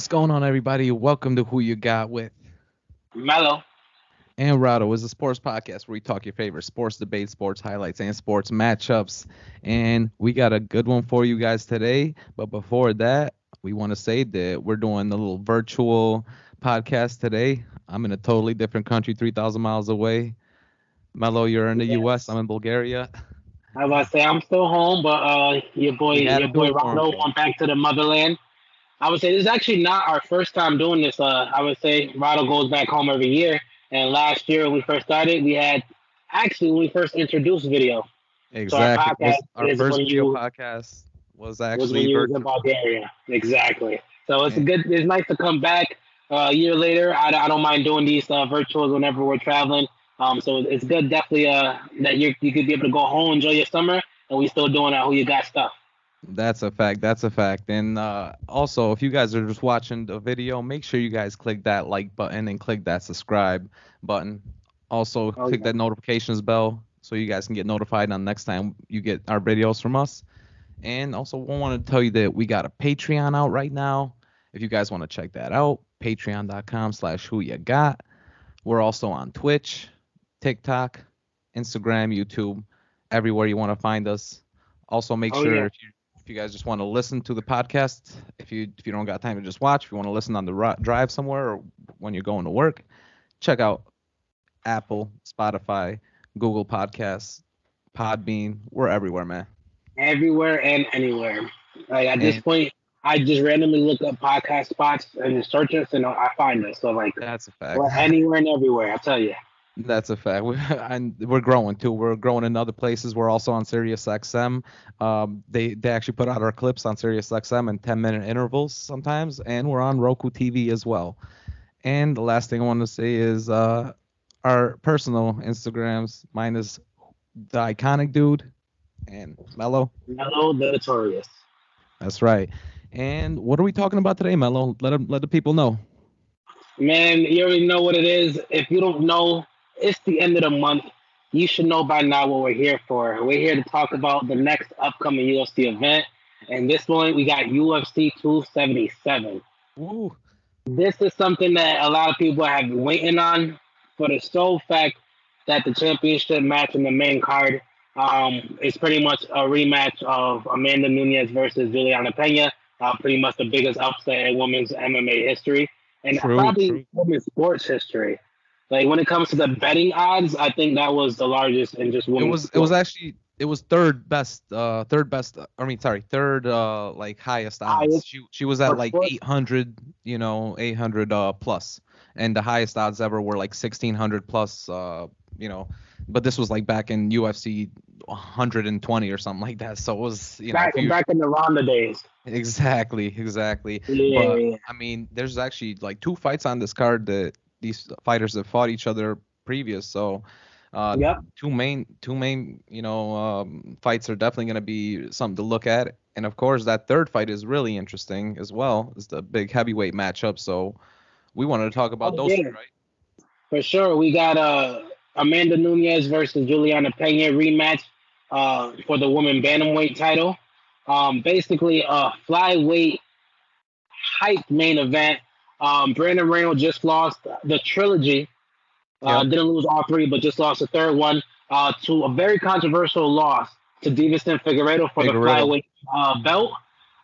What's going on, everybody? Welcome to Who You Got with Melo. and Rado. is a sports podcast where we talk your favorite sports debates, sports highlights, and sports matchups. And we got a good one for you guys today. But before that, we want to say that we're doing a little virtual podcast today. I'm in a totally different country, 3,000 miles away. Melo, you're in the Yes. U.S. I'm in Bulgaria. I was about to say I'm still home, but uh, your boy, You your boy do it for Rondo went back to the motherland. I would say this is actually not our first time doing this. Uh, I would say Rado goes back home every year, and last year when we first started, we had actually when we first introduced video Exactly. podcast our is first video podcast was was when actually was in. Bulgaria. Exactly. So it's a Yeah. good. It's nice to come back uh, a year later. I, I don't mind doing these uh, virtuals whenever we're traveling. Um, so it's good, definitely, uh, that you you could be able to go home, enjoy your summer, and we still doing our who you got stuff. That's a fact. That's a fact. And uh, also, if you guys are just watching the video, make sure you guys click that like button and click that subscribe button. Also, Oh, click yeah. that notifications bell so you guys can get notified on next time you get our videos from us. And also, we want to tell you that we got a Patreon out right now. If you guys want to check that out, patreon.com slash who you got. We're also on Twitch, TikTok, Instagram, YouTube, everywhere you want to find us. Also, make Oh, sure yeah. if you you guys just want to listen to the podcast, if you if you don't got time to just watch, if you want to listen on the ri- drive somewhere or when you're going to work, check out Apple, Spotify, Google Podcasts, Podbean. We're everywhere, man. everywhere and anywhere. Like at this point, I just randomly look up podcast spots and search us, and I find us. So like That's a fact. we're anywhere and everywhere. I tell you. That's a fact. We, and we're growing too. We're growing in other places. We're also on Sirius XM. Um, they they actually put out our clips on Sirius XM in 10 minute intervals sometimes, and we're on Roku TV as well. And the last thing I want to say is uh, our personal Instagrams. Mine is the iconic dude and Melo. Hello, the notorious. That's right. And what are we talking about today, Melo? Let 'em- let the people know. Man, you already know what it is. If you don't know, it's the end of the month. You should know by now what we're here for. We're here to talk about the next upcoming UFC event. And this one, we got UFC 277. Woo. This is something that a lot of people have been waiting on for the sole fact that the championship match in the main card um, is pretty much a rematch of Amanda Nunes versus Julianna Peña. Uh, pretty much the biggest upset in women's MMA history and True, probably true. women's sports history. Like when it comes to the betting odds, I think that was the largest and just it was it was actually it was third best uh third best i mean sorry third uh like highest odds. Highest she she was at like 800 you know 800 uh plus. And the highest odds ever were like 1600 plus uh you know. But this was like back in ufc 120 or something like that. So it was you know back, you- back in the Ronda days. exactly exactly. Yeah, but yeah. I mean, there's actually like two fights on this card that these fighters have fought each other previous. So, uh, Yep. two main two main you know um, fights are definitely going to be something to look at. And of course, that third fight is really interesting as well. It's the big heavyweight matchup. So, we wanted to talk about Oh, those yeah. two, right? For sure. We got uh, Amanda Nunes versus Julianna Peña rematch uh, for the woman bantamweight title. Um, basically, a flyweight hype main event. Um, Brandon Reynolds just lost the trilogy. Uh, Yep. Didn't lose all three, but just lost the third one uh, to a very controversial loss to Deiveson Figueiredo for Figueiredo. the flyweight uh, belt.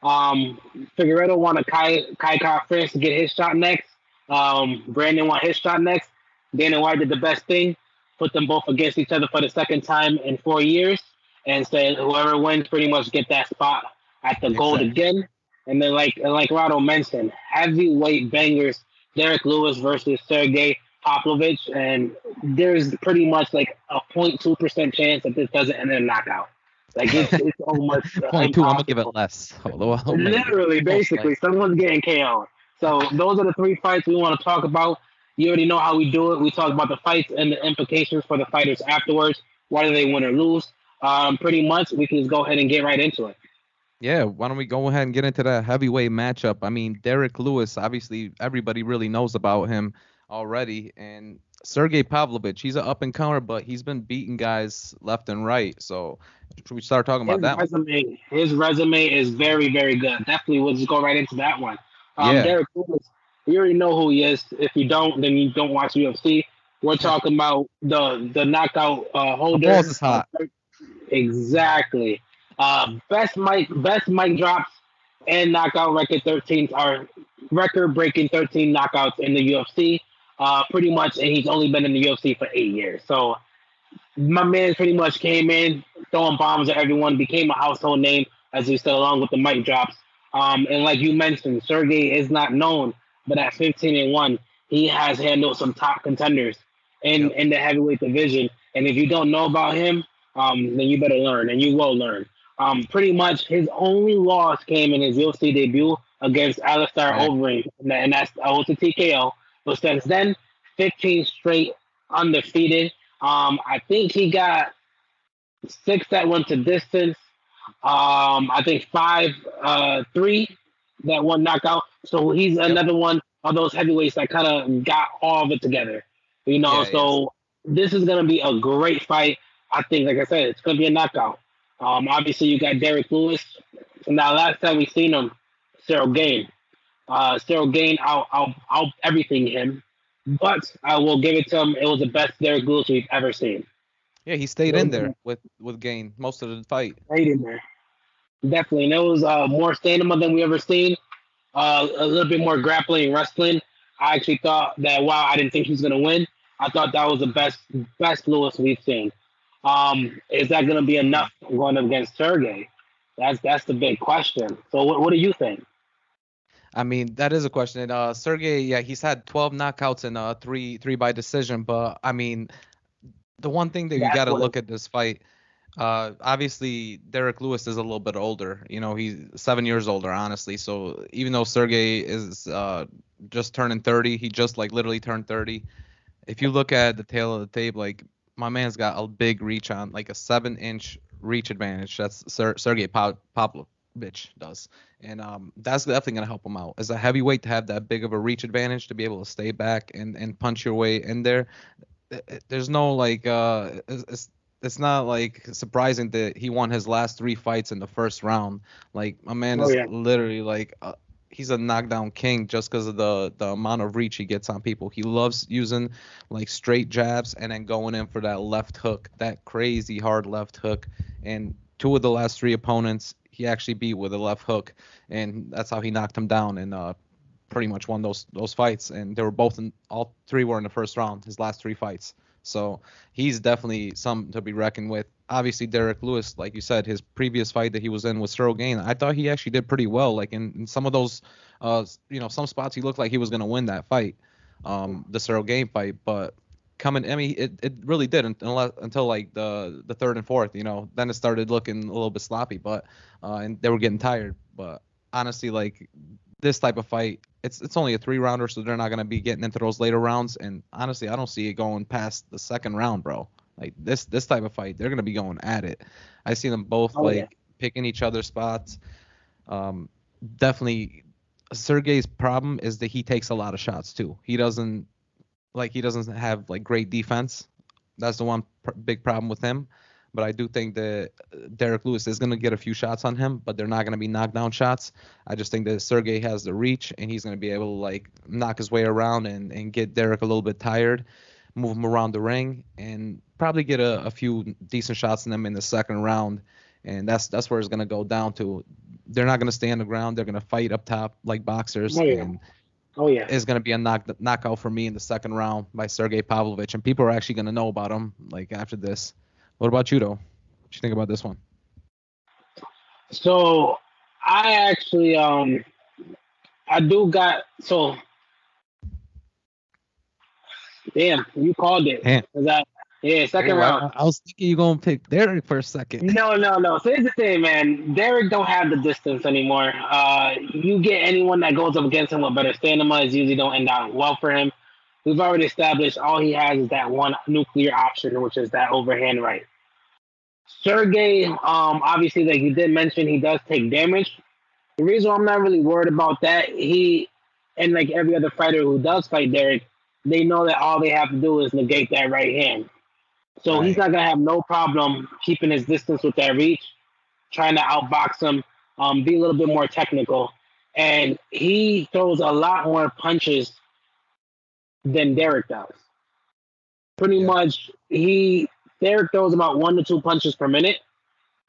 Um, Figueiredo wanted Kai Kai Kai France to get his shot next. Um, Brandon want his shot next. Dana White did the best thing, put them both against each other for the second time in four years, and said whoever wins pretty much get that spot at the gold again. And then like and like Rado mentioned, heavyweight bangers, Derrick Lewis versus Sergey Pavlovich, and there's pretty much like a 0.2 percent chance that this doesn't end in a knockout. Like it's, it's almost uh, two. I'm gonna give it less. Although, I'll make Literally, basically, someone's getting KO'd. So those are the three fights we want to talk about. You already know how we do it. We talk about the fights and the implications for the fighters afterwards. Whether they win or lose. Um, pretty much, we can just go ahead and get right into it. Yeah, why don't we go ahead and get into that heavyweight matchup? I mean, Derrick Lewis, obviously everybody really knows about him already, and Sergey Pavlovich, he's an up and comer, but he's been beating guys left and right. So should we start talking about His that? one? resume, his resume is very, very good. Definitely, we'll just go right into that one. Um, Yeah. Derrick Lewis, you already know who he is. If you don't, then you don't watch UFC. We're talking about the the knockout uh, holder. balls is hot. Exactly. Uh, best mic best mic drops and knockout record 13 are record breaking 13 knockouts in the UFC. Uh, pretty much, and he's only been in the UFC for eight years. So my man pretty much came in throwing bombs at everyone, became a household name as he said, along with the mic drops. Um, and like you mentioned, Sergey is not known, but at 15 and one, he has handled some top contenders in in the heavyweight division. And if you don't know about him, um, then you better learn, and you will learn. Um, pretty much his only loss came in his UFC debut against Alistair Right. Overeem, and that's that was a TKO. But since then, 15 straight undefeated. Um, I think he got six that went to distance. Um, I think five, uh, three that one knockout. So he's another one of those heavyweights that kind of got all of it together. You know, Yeah, so this is gonna be a great fight. I think, like I said, it's gonna be a knockout. Um, obviously you got Derrick Lewis. Now, last time we seen him, Ciryl Gane. Uh, Ciryl Gane I'll, I'll, I'll everything him, but I will give it to him. It was the best Derek Lewis we've ever seen. Yeah, he stayed in there with with Gane most of the fight. Stayed in there. Definitely. And it was uh, more stamina than we ever seen. Uh, a little bit more grappling and wrestling. I actually thought that wow, I didn't think he was gonna win. I thought that was the best best Lewis we've seen. Um, is that gonna be enough going up against Sergey? That's that's the big question. So what, what do you think? I mean, that is a question. And, uh, Sergey, yeah, he's had 12 knockouts and uh, three three by decision. But I mean, the one thing that you got to look at this fight, uh, obviously Derrick Lewis is a little bit older. You know, he's seven years older, honestly. So even though Sergey is uh, just turning 30, he just like literally turned 30. If you look at the tail of the tape, like my man's got a big reach on, like a seven inch reach advantage. That's Ser- Sergey Pa- Pavlovich does and um, that's definitely going to help him out as a heavyweight to have that big of a reach advantage to be able to stay back and, and punch your way in there. Th- th- There's no like uh, it's, it's not like surprising that he won his last three fights in the first round. Like my man Oh, is yeah. literally like he's a knockdown king just because of the the amount of reach he gets on people. He loves using like straight jabs and then going in for that left hook, that crazy hard left hook. And two of the last three opponents he actually beat with a left hook, and that's how he knocked him down and uh, pretty much won those those fights. And they were both in all three were in the first round, his last three fights. So he's definitely something to be reckoned with. Obviously, Derrick Lewis, like you said, his previous fight that he was in with Ciryl Gane, I thought he actually did pretty well. Like in, in some of those, uh, you know, some spots he looked like he was gonna win that fight, um, the Ciryl Gane fight. But coming, I mean, it, it really did until until like the the third and fourth. You know, then it started looking a little bit sloppy, but uh, and they were getting tired. But honestly, like this type of fight, it's it's only a three rounder, so they're not gonna be getting into those later rounds. And honestly, I don't see it going past the second round, bro. Like this this type of fight, they're gonna be going at it. I see them both Oh, like yeah. picking each other's spots. Um, definitely, Sergey's problem is that he takes a lot of shots too. He doesn't like he doesn't have like great defense. That's the one pr- big problem with him. But I do think that uh, Derrick Lewis is going to get a few shots on him, but they're not going to be knockdown shots. I just think that Sergey has the reach and he's going to be able to like knock his way around and, and get Derrick a little bit tired, move him around the ring, and probably get a, a few decent shots in him in the second round. And that's that's where it's going to go down to. They're not going to stay on the ground. They're going to fight up top like boxers. Oh, yeah. And Oh yeah. is going to be a knock knockout for me in the second round by Sergey Pavlovich, and people are actually going to know about him like after this. What about you, though? What you think about this one? So I actually um I do got so damn you called it. Damn. I- yeah, second round. I, I was thinking you going to pick Derrick for a second. No, no, no. So here's the thing, man. Derrick don't have the distance anymore. Uh, you get anyone that goes up against him with better stamina is usually don't end out well for him. We've already established all he has is that one nuclear option, which is that overhand right. Sergey, um, obviously, like you did mention, he does take damage. The reason why I'm not really worried about that, he and like every other fighter who does fight Derrick, they know that all they have to do is negate that right hand. So he's not gonna have no problem keeping his distance with that reach, trying to outbox him, um, be a little bit more technical. and he throws a lot more punches than Derrick does. Pretty Yeah. much, he Derrick throws about one to two punches per minute,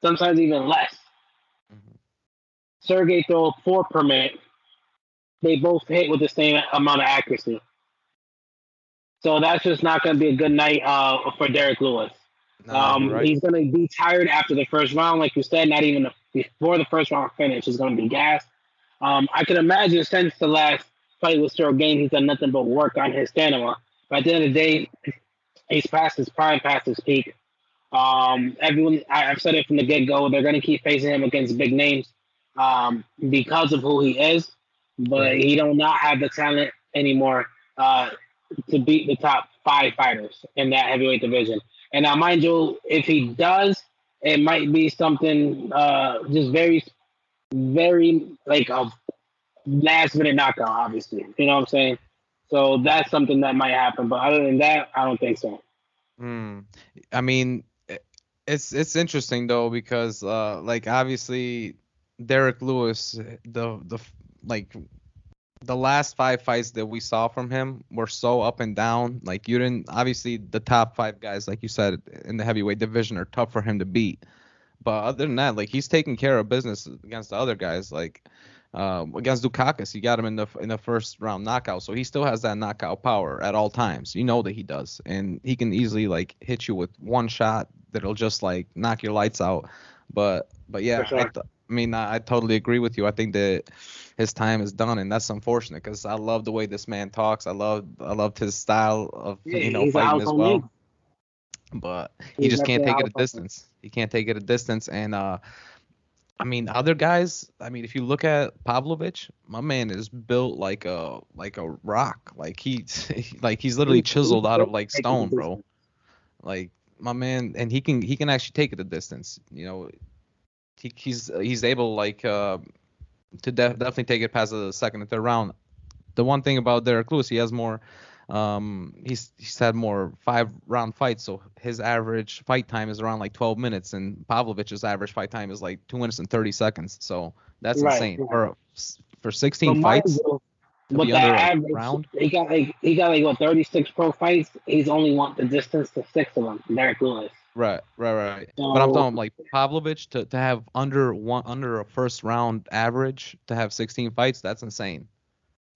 sometimes even less. Mhm. Sergey throws four per minute. They both hit with the same amount of accuracy. So that's just not going to be a good night uh, for Derrick Lewis. Nah, Um, right. He's going to be tired after the first round, like you said. Not even before the first round finish, he's going to be gassed. Um, I can imagine since the last fight with Ciryl Gane, he's done nothing but work on his stamina. But at the end of the day, he's past his prime, past his peak. Um, everyone, I, I've said it from the get go. They're going to keep facing him against big names um, because of who he is. But he do not not have the talent anymore uh, to beat the top five fighters in that heavyweight division. And now, mind you, if he does, it might be something uh, just very, very like a last minute knockout, obviously. You know what I'm saying? So that's something that might happen. But other than that, I don't think so. Hmm. I mean, it's it's interesting though because uh like obviously Derrick Lewis the the like the last five fights that we saw from him were so up and down. Like you didn't obviously the top five guys like you said in the heavyweight division are tough for him to beat. But other than that, like he's taking care of business against the other guys. Like uh, against Daukaus, he got him in the in the first round knockout, so he still has that knockout power at all times. You know that he does, and he can easily like hit you with one shot that'll just like knock your lights out. But but yeah, sure. I, th- I mean I, I totally agree with you. I think that his time is done, and that's unfortunate because I love the way this man talks. I love I loved his style of Yeah, you know fighting as well. name. But he just can't take it a distance. He can't take it a distance, and uh. I mean, other guys. I mean, if you look at Pavlovich, my man is built like a like a rock. Like he, like he's literally chiseled out of like to take it stone, bro. Like my man, and he can he can actually take it a distance. You know, he, he's he's able like uh, to def- definitely take it past the second and third round. The one thing about Derrick Lewis, he has more. Um, he's he's had more five round fights, so his average fight time is around like 12 minutes, and Pavlovich's average fight time is like two minutes and 30 seconds. So that's Right, insane right. for for 16 mind fights. you, to with be that under a average, round? he got like he got like what 36 pro fights. He's only won the distance to six of them. Derrick Lewis. Right, right, right. but I'm talking like Pavlovich to, to have under one under a first round average to have 16 fights, that's insane.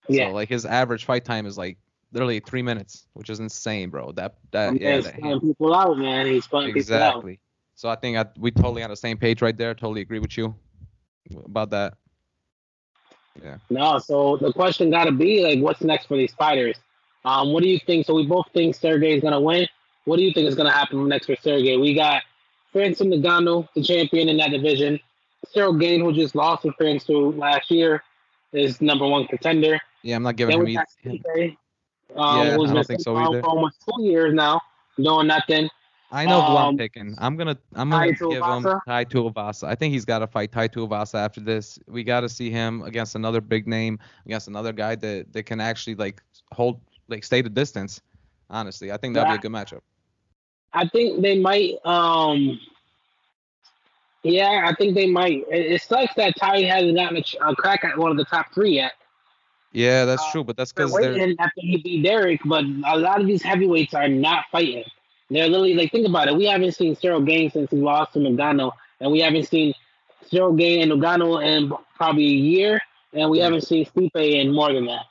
Yeah. So like his average fight time is like literally three minutes, which is insane, bro. That that And yeah, that, people out, man. He's putting people out. exactly. So I think I, we totally on the same page right there. Totally agree with you about that. Yeah. No, so the question got to be like, what's next for these fighters? Um, what do you think? So we both think Sergey is gonna win. What do you think is gonna happen next for Sergey? We got Francis Ngannou, the champion in that division. Ciryl Gane, who just lost to Francis last year, is number one contender. Yeah, I'm not giving Then him either. Um, Yeah, I don't think so either. for almost two years now, doing nothing. I know who I'm Um, picking. I'm gonna I'm gonna give him Tuivasa? Tai Tuivasa. I think he's got to fight Tai Tuivasa after this. We got to see him against another big name, against another guy that that can actually like hold like stay the distance. Honestly, I think that'd be a good matchup. I think they might. Um, yeah, I think they might. It, it sucks that Tai hasn't gotten a, a crack at one of the top three yet. Yeah, that's Uh, true, but that's because they're waiting after he beat Derrick, but a lot of these heavyweights are not fighting. They're literally like, think about it. We haven't seen Ciryl Gane since he lost to Ngannou, and we haven't seen Ciryl Gane and Ngannou in probably a year, and we Yeah. haven't seen Stipe in more than that.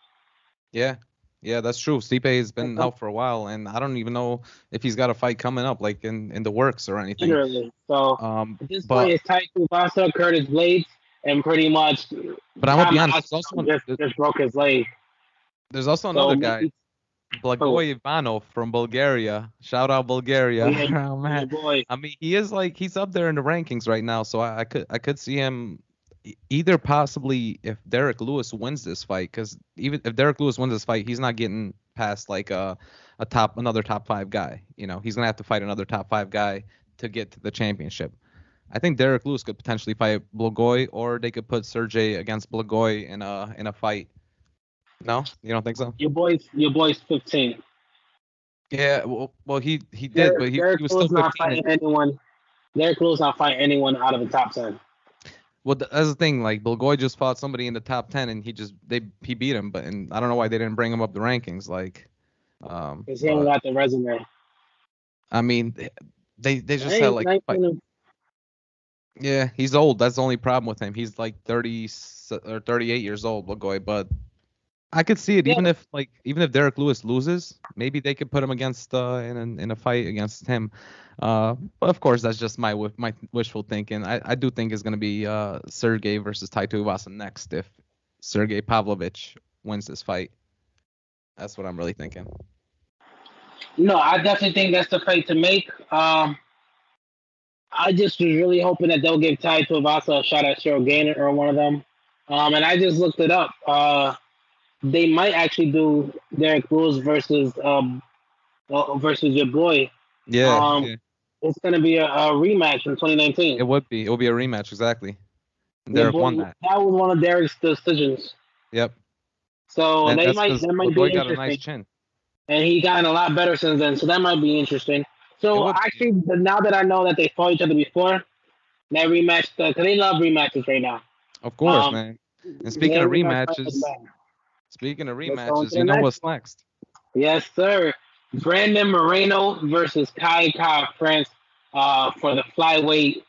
yeah. Yeah, that's true. Stipe has been out for a while, and I don't even know if he's got a fight coming up, like in, in the works or anything. Literally. So Um, at this but point, it's Tai Tuivasa, Curtis Blaydes, and pretty much. but I'm gonna be honest. There's also just, just broke his leg. there's also So another guy, maybe- Blagoy oh. Ivanov from Bulgaria. Shout out Bulgaria. Yeah, oh Oh, man. boy. I mean, he is like he's up there in the rankings right now, so I, I could I could see him either possibly if Derrick Lewis wins this fight, because even if Derrick Lewis wins this fight, he's not getting past like a a top another top five guy. You know, he's gonna have to fight another top five guy to get to the championship. I think Derrick Lewis could potentially fight Blagoy, or they could put Sergey against Blagoy in a in a fight. No, you don't think so? Your boy's your boy's 15. Yeah, well, well he he did, Derrick, but he, Derrick he was Lewis still not fighting anyone. Derrick Lewis not fighting anyone out of the top 10. Well, th- that's the thing. Like Blagoy just fought somebody in the top ten, and he just they he beat him. But and I don't know why they didn't bring him up the rankings. Like, um, Because he ain't got the resume. I mean, they they just had like nice fight- to- yeah, he's old. That's the only problem with him. He's like 30 s- or 38 years old, Blagoy. But I could see it. Yeah. Even if like even if Derrick Lewis loses, maybe they could put him against uh in a, in a fight against him. Uh, but of course that's just my my wishful thinking. I, I do think it's gonna be uh Sergey versus Tai Tuivasa next if Sergey Pavlovich wins this fight. That's what I'm really thinking. No, I definitely think that's the fight to make. Um, I just was really hoping that they'll give Tai Tuivasa a shot at Cheryl Gaynor or one of them. Um, and I just looked it up. Uh, they might actually do Derrick Lewis versus um uh, versus your boy. Yeah, Um, yeah, It's gonna be a, a rematch from 2019. it would be. It would be a rematch exactly. Derrick boy- won that. That was one of Derrick's decisions. Yep. So And they might that might be Blagoy got a interesting. nice and he gotten a lot better since then. So that might be interesting. So would actually, now that I know that they fought each other before, that rematch, because they love rematches right now. Of course, Um, man. And speaking of rematches, speaking of Let's go on rematches, you know next what's next? yes, sir. Brandon Moreno versus Kai Kai France uh, for the flyweight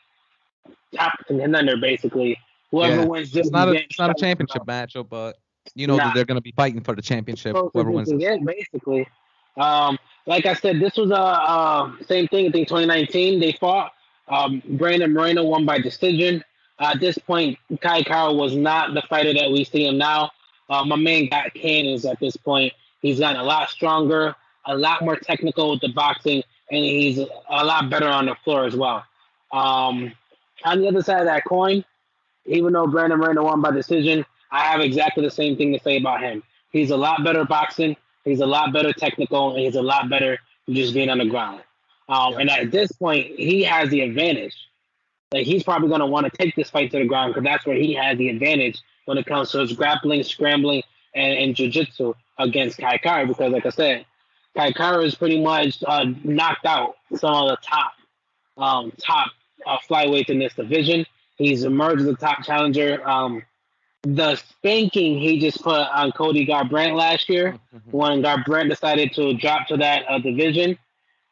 top contender, basically. Whoever Yeah. wins this, It's not a it's not a championship match, but you know Nah. that they're gonna be fighting for the championship. Whoever wins this. basically. Um, like I said, this was a uh, same thing. I think 2019 they fought. Um, Brandon Moreno won by decision. at this point, Kai Kara was not the fighter that we see him now. Uh, my man got cannons at this point. He's gotten a lot stronger, a lot more technical with the boxing, and he's a lot better on the floor as well. Um, on the other side of that coin, even though Brandon Moreno won by decision, I have exactly the same thing to say about him. He's a lot better boxing. He's a lot better technical, and he's a lot better just being on the ground. Um, Yeah. And at this point, he has the advantage. Like he's probably going to want to take this fight to the ground because that's where he has the advantage when it comes to his grappling, scrambling, and, and jiu-jitsu against Kai Kara. Because, like I said, Kai Kara is pretty much uh, knocked out some of the top um, top uh, flyweights in this division. He's emerged as a top challenger. Um, the spanking he just put on Cody Garbrandt last year when Garbrandt decided to drop to that uh, division,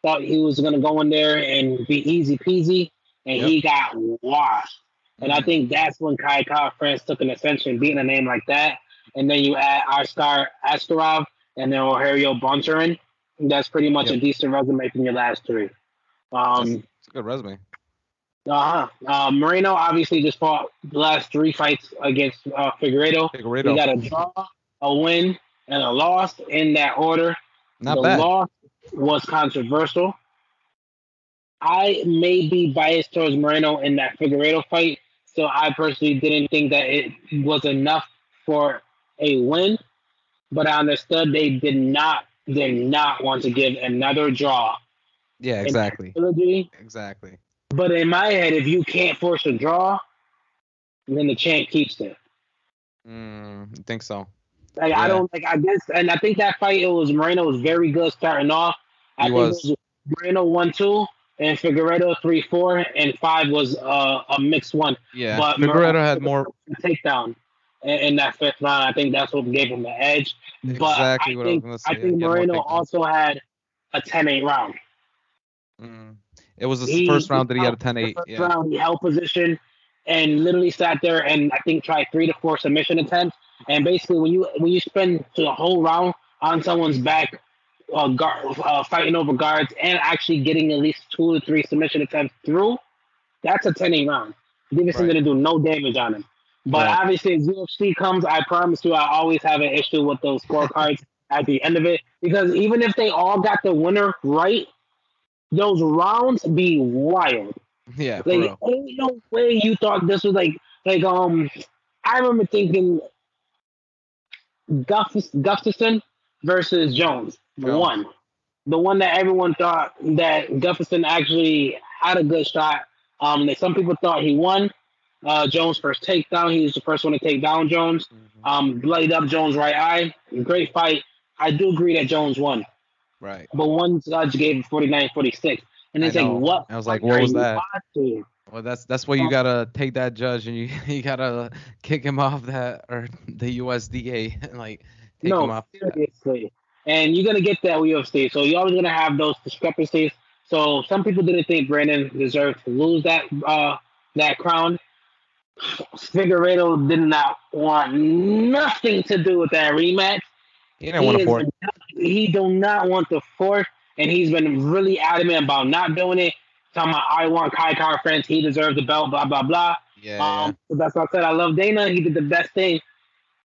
thought he was going to go in there and be easy peasy, and he got washed. And I think that's when Kai Kara France took an ascension, beating a name like that. And then you add Askar Askarov and then Rogerio Bontorin. That's pretty much a decent resume from your last three. Um, It's a good resume. Uh-huh. Uh, Moreno obviously just fought the last three fights against uh, Figueiredo. He Figueiredo. got a draw, a win, and a loss in that order. Not the bad. loss was controversial. I may be biased towards Moreno in that Figueiredo fight, so I personally didn't think that it was enough for a win. But I understood they did not did not want to give another draw. Yeah, exactly. Exactly. But in my head, if you can't force a draw, then the champ keeps it. Mm, I think so. Like Yeah. I don't like I guess, and I think that fight it was Moreno was very good starting off. I He think was. it was Moreno one two and Figueiredo three four and five was uh, a mixed one. Yeah. But Figueiredo Moreno- had more. takedown in, in that fifth round. I think that's what gave him the edge. But Exactly I what think I I think more Moreno also had a 10-8 round. Mm. It was the He- first round that he had a 10-8. first Yeah. round, he held position and literally sat there and I think tried three to four submission attempts. And basically, when you when you spend the whole round on someone's back, uh, guard, uh, fighting over guards, and actually getting at least two or three submission attempts through, that's a 10 8 round. Deiveson Right. didn't do no damage on him. But Right. obviously, as UFC comes, I promise you, I always have an issue with those scorecards at the end of it because even if they all got the winner right, those rounds be wild. Yeah, Like, ain't no way you thought this was like, like, um, I remember thinking Guff- Gustafsson versus Jones, the Jones. one, the one that everyone thought that Gustafsson actually had a good shot. Um, that some people thought he won. Uh, Jones first takedown. He was the first one to take down Jones. Mhm. Um, bloodied up Jones' right eye. Great fight. I do agree that Jones won, Right. but one judge gave it 49-46. And it's like, what? I was like, what was that? watching? Well, that's that's why you gotta take that judge and you you gotta kick him off that or the USDA and like take no, him off. seriously. And you're gonna get that with UFC. So you're always gonna have those discrepancies. So some people didn't think Brandon deserved to lose that uh that crown. Figueiredo did not want nothing to do with that rematch. He didn't want to is force. He do not want the fourth, and he's been really adamant about not doing it. Talking about I want Kai Kara France, he deserves the belt, blah blah blah. Yeah, Um, so that's what I said. I love Dana. He did the best thing.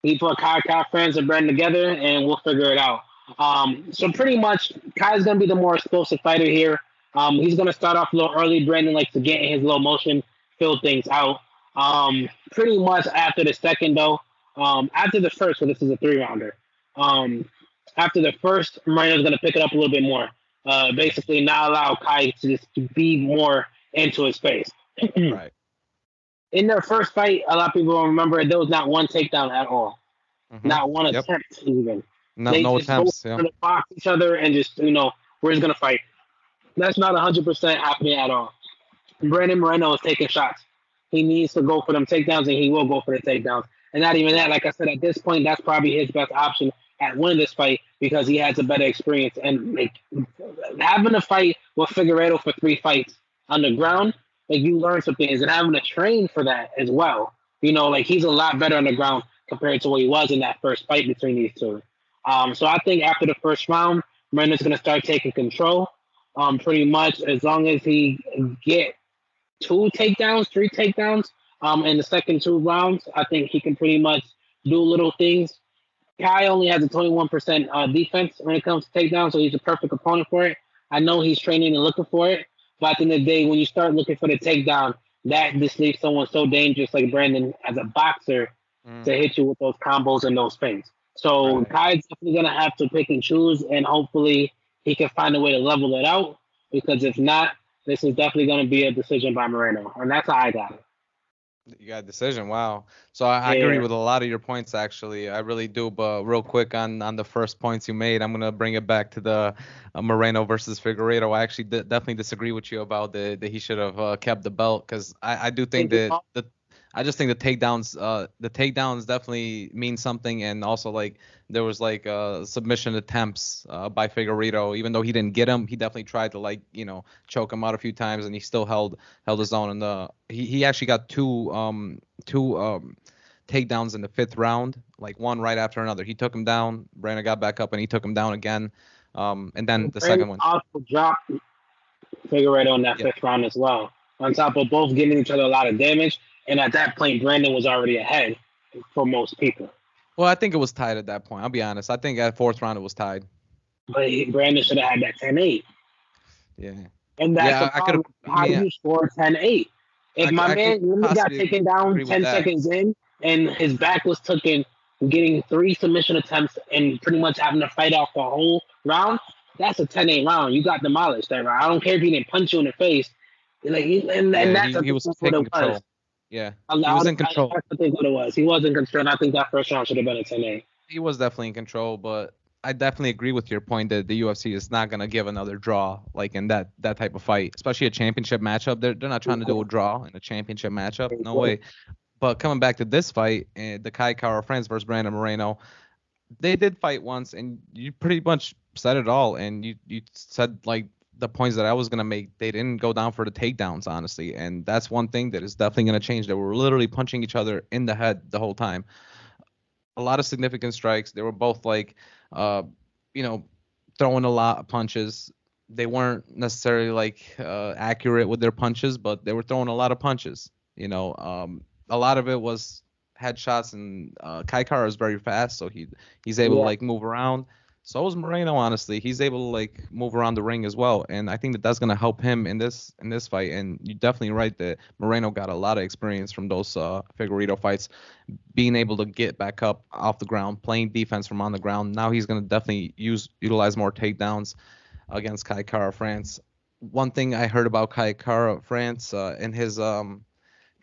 He put Kai Kai friends and Brandon together, and we'll figure it out. Um, so pretty much, Kai's gonna be the more explosive fighter here. Um, he's gonna start off a little early. Brandon likes to get in his low motion, fill things out. Um, pretty much after the second though, um, after the first, so this is a three rounder. Um, after the first, Moreno's gonna pick it up a little bit more. Uh, basically not allow Kai to just be more into his face. right. in their first fight, a lot of people will remember there was not one takedown at all, Mhm. not one Yep. attempt even. No, they no just attempts. go Yeah. to box each other and just you know we're just gonna fight. That's not hundred percent happening at all. Brandon Moreno is taking shots. He needs to go for them takedowns, and he will go for the takedowns. And not even that, like I said, at this point, that's probably his best option at winning this fight because he has a better experience. And like having a fight with Figueiredo for three fights on the ground, like you learn some things, and having to train for that as well. You know, like he's a lot better on the ground compared to what he was in that first fight between these two. Um, so I think after the first round, Brandon's gonna start taking control. Um, pretty much as long as he get two takedowns, three takedowns, um, in the second two rounds, I think he can pretty much do little things. Kai only has a 21% uh, defense when it comes to takedowns, so he's a perfect opponent for it. I know he's training and looking for it, but at the end of the day, when you start looking for the takedown, that just leaves someone so dangerous like Brandon as a boxer Mm. to hit you with those combos and those feints. So Right. Kai's definitely gonna have to pick and choose, and hopefully he can find a way to level it out. Because if not, this is definitely gonna be a decision by Moreno, and that's how I got it. You got a decision. Wow. So I, I agree with a lot of your points actually. I really do. But real quick on on the first points you made, I'm gonna bring it back to the uh, Moreno versus Figueiredo. I actually d- definitely disagree with you about the that he should have uh, kept the belt because I I do think Think that the I just think the takedowns uh the takedowns definitely mean something. And also like there was like uh submission attempts uh, by Figueiredo even though he didn't get him he definitely tried to like you know choke him out a few times and he still held held his own. And the he, he actually got two um two um takedowns in the fifth round like one right after another. He took him down Brandon got back up and he took him down again. Um and then the second one. Also dropped Figueiredo in that Yeah. fifth round as well. On top of both giving each other a lot of damage, and at that point, Brandon was already ahead for most people. well I think it was tied at that point I'll be honest I think at fourth round it was tied But he, Brandon should have had that 10-8. yeah And that's Yeah, the I problem. How yeah. do you score 10-8? If I- my I man really got taken down with 10 that. seconds in and his back was taken, getting three submission attempts and pretty much having to fight off the whole round, that's a 10-8 round. You got demolished that round. I don't care if he didn't punch you in the face. Like, and, and that's he, he was what taking it control was. Yeah he was in control I, I think what it was. He was in control. And I think that first round should have been a 10-8. he was definitely in control, but I definitely agree with your point that the UFC is not gonna give another draw like in that that type of fight, especially a championship matchup. They're they're not trying to do a draw in a championship matchup, no way. But coming back to this fight, uh, the Kai Kara France versus Brandon Moreno, they did fight once, and you pretty much said it all, and you you said like the points that I was gonna make. They didn't go down for the takedowns, honestly, and that's one thing that is definitely gonna change. They were literally punching each other in the head the whole time a lot of significant strikes. They were both like, uh, you know, throwing a lot of punches. They weren't necessarily like uh, accurate with their punches, but they were throwing a lot of punches. You know, um, a lot of it was headshots, and uh, Kai Kara is very fast, so he he's able to like move around. So is Moreno, honestly. He's able to like move around the ring as well, and I think that that's gonna help him in this in this fight. And you're definitely right that Moreno got a lot of experience from those uh, Figueiredo fights being able to get back up off the ground, playing defense from on the ground. Now he's to definitely use utilize more takedowns against Kai Kara France. One thing I heard about Kai Kara France uh, in his um,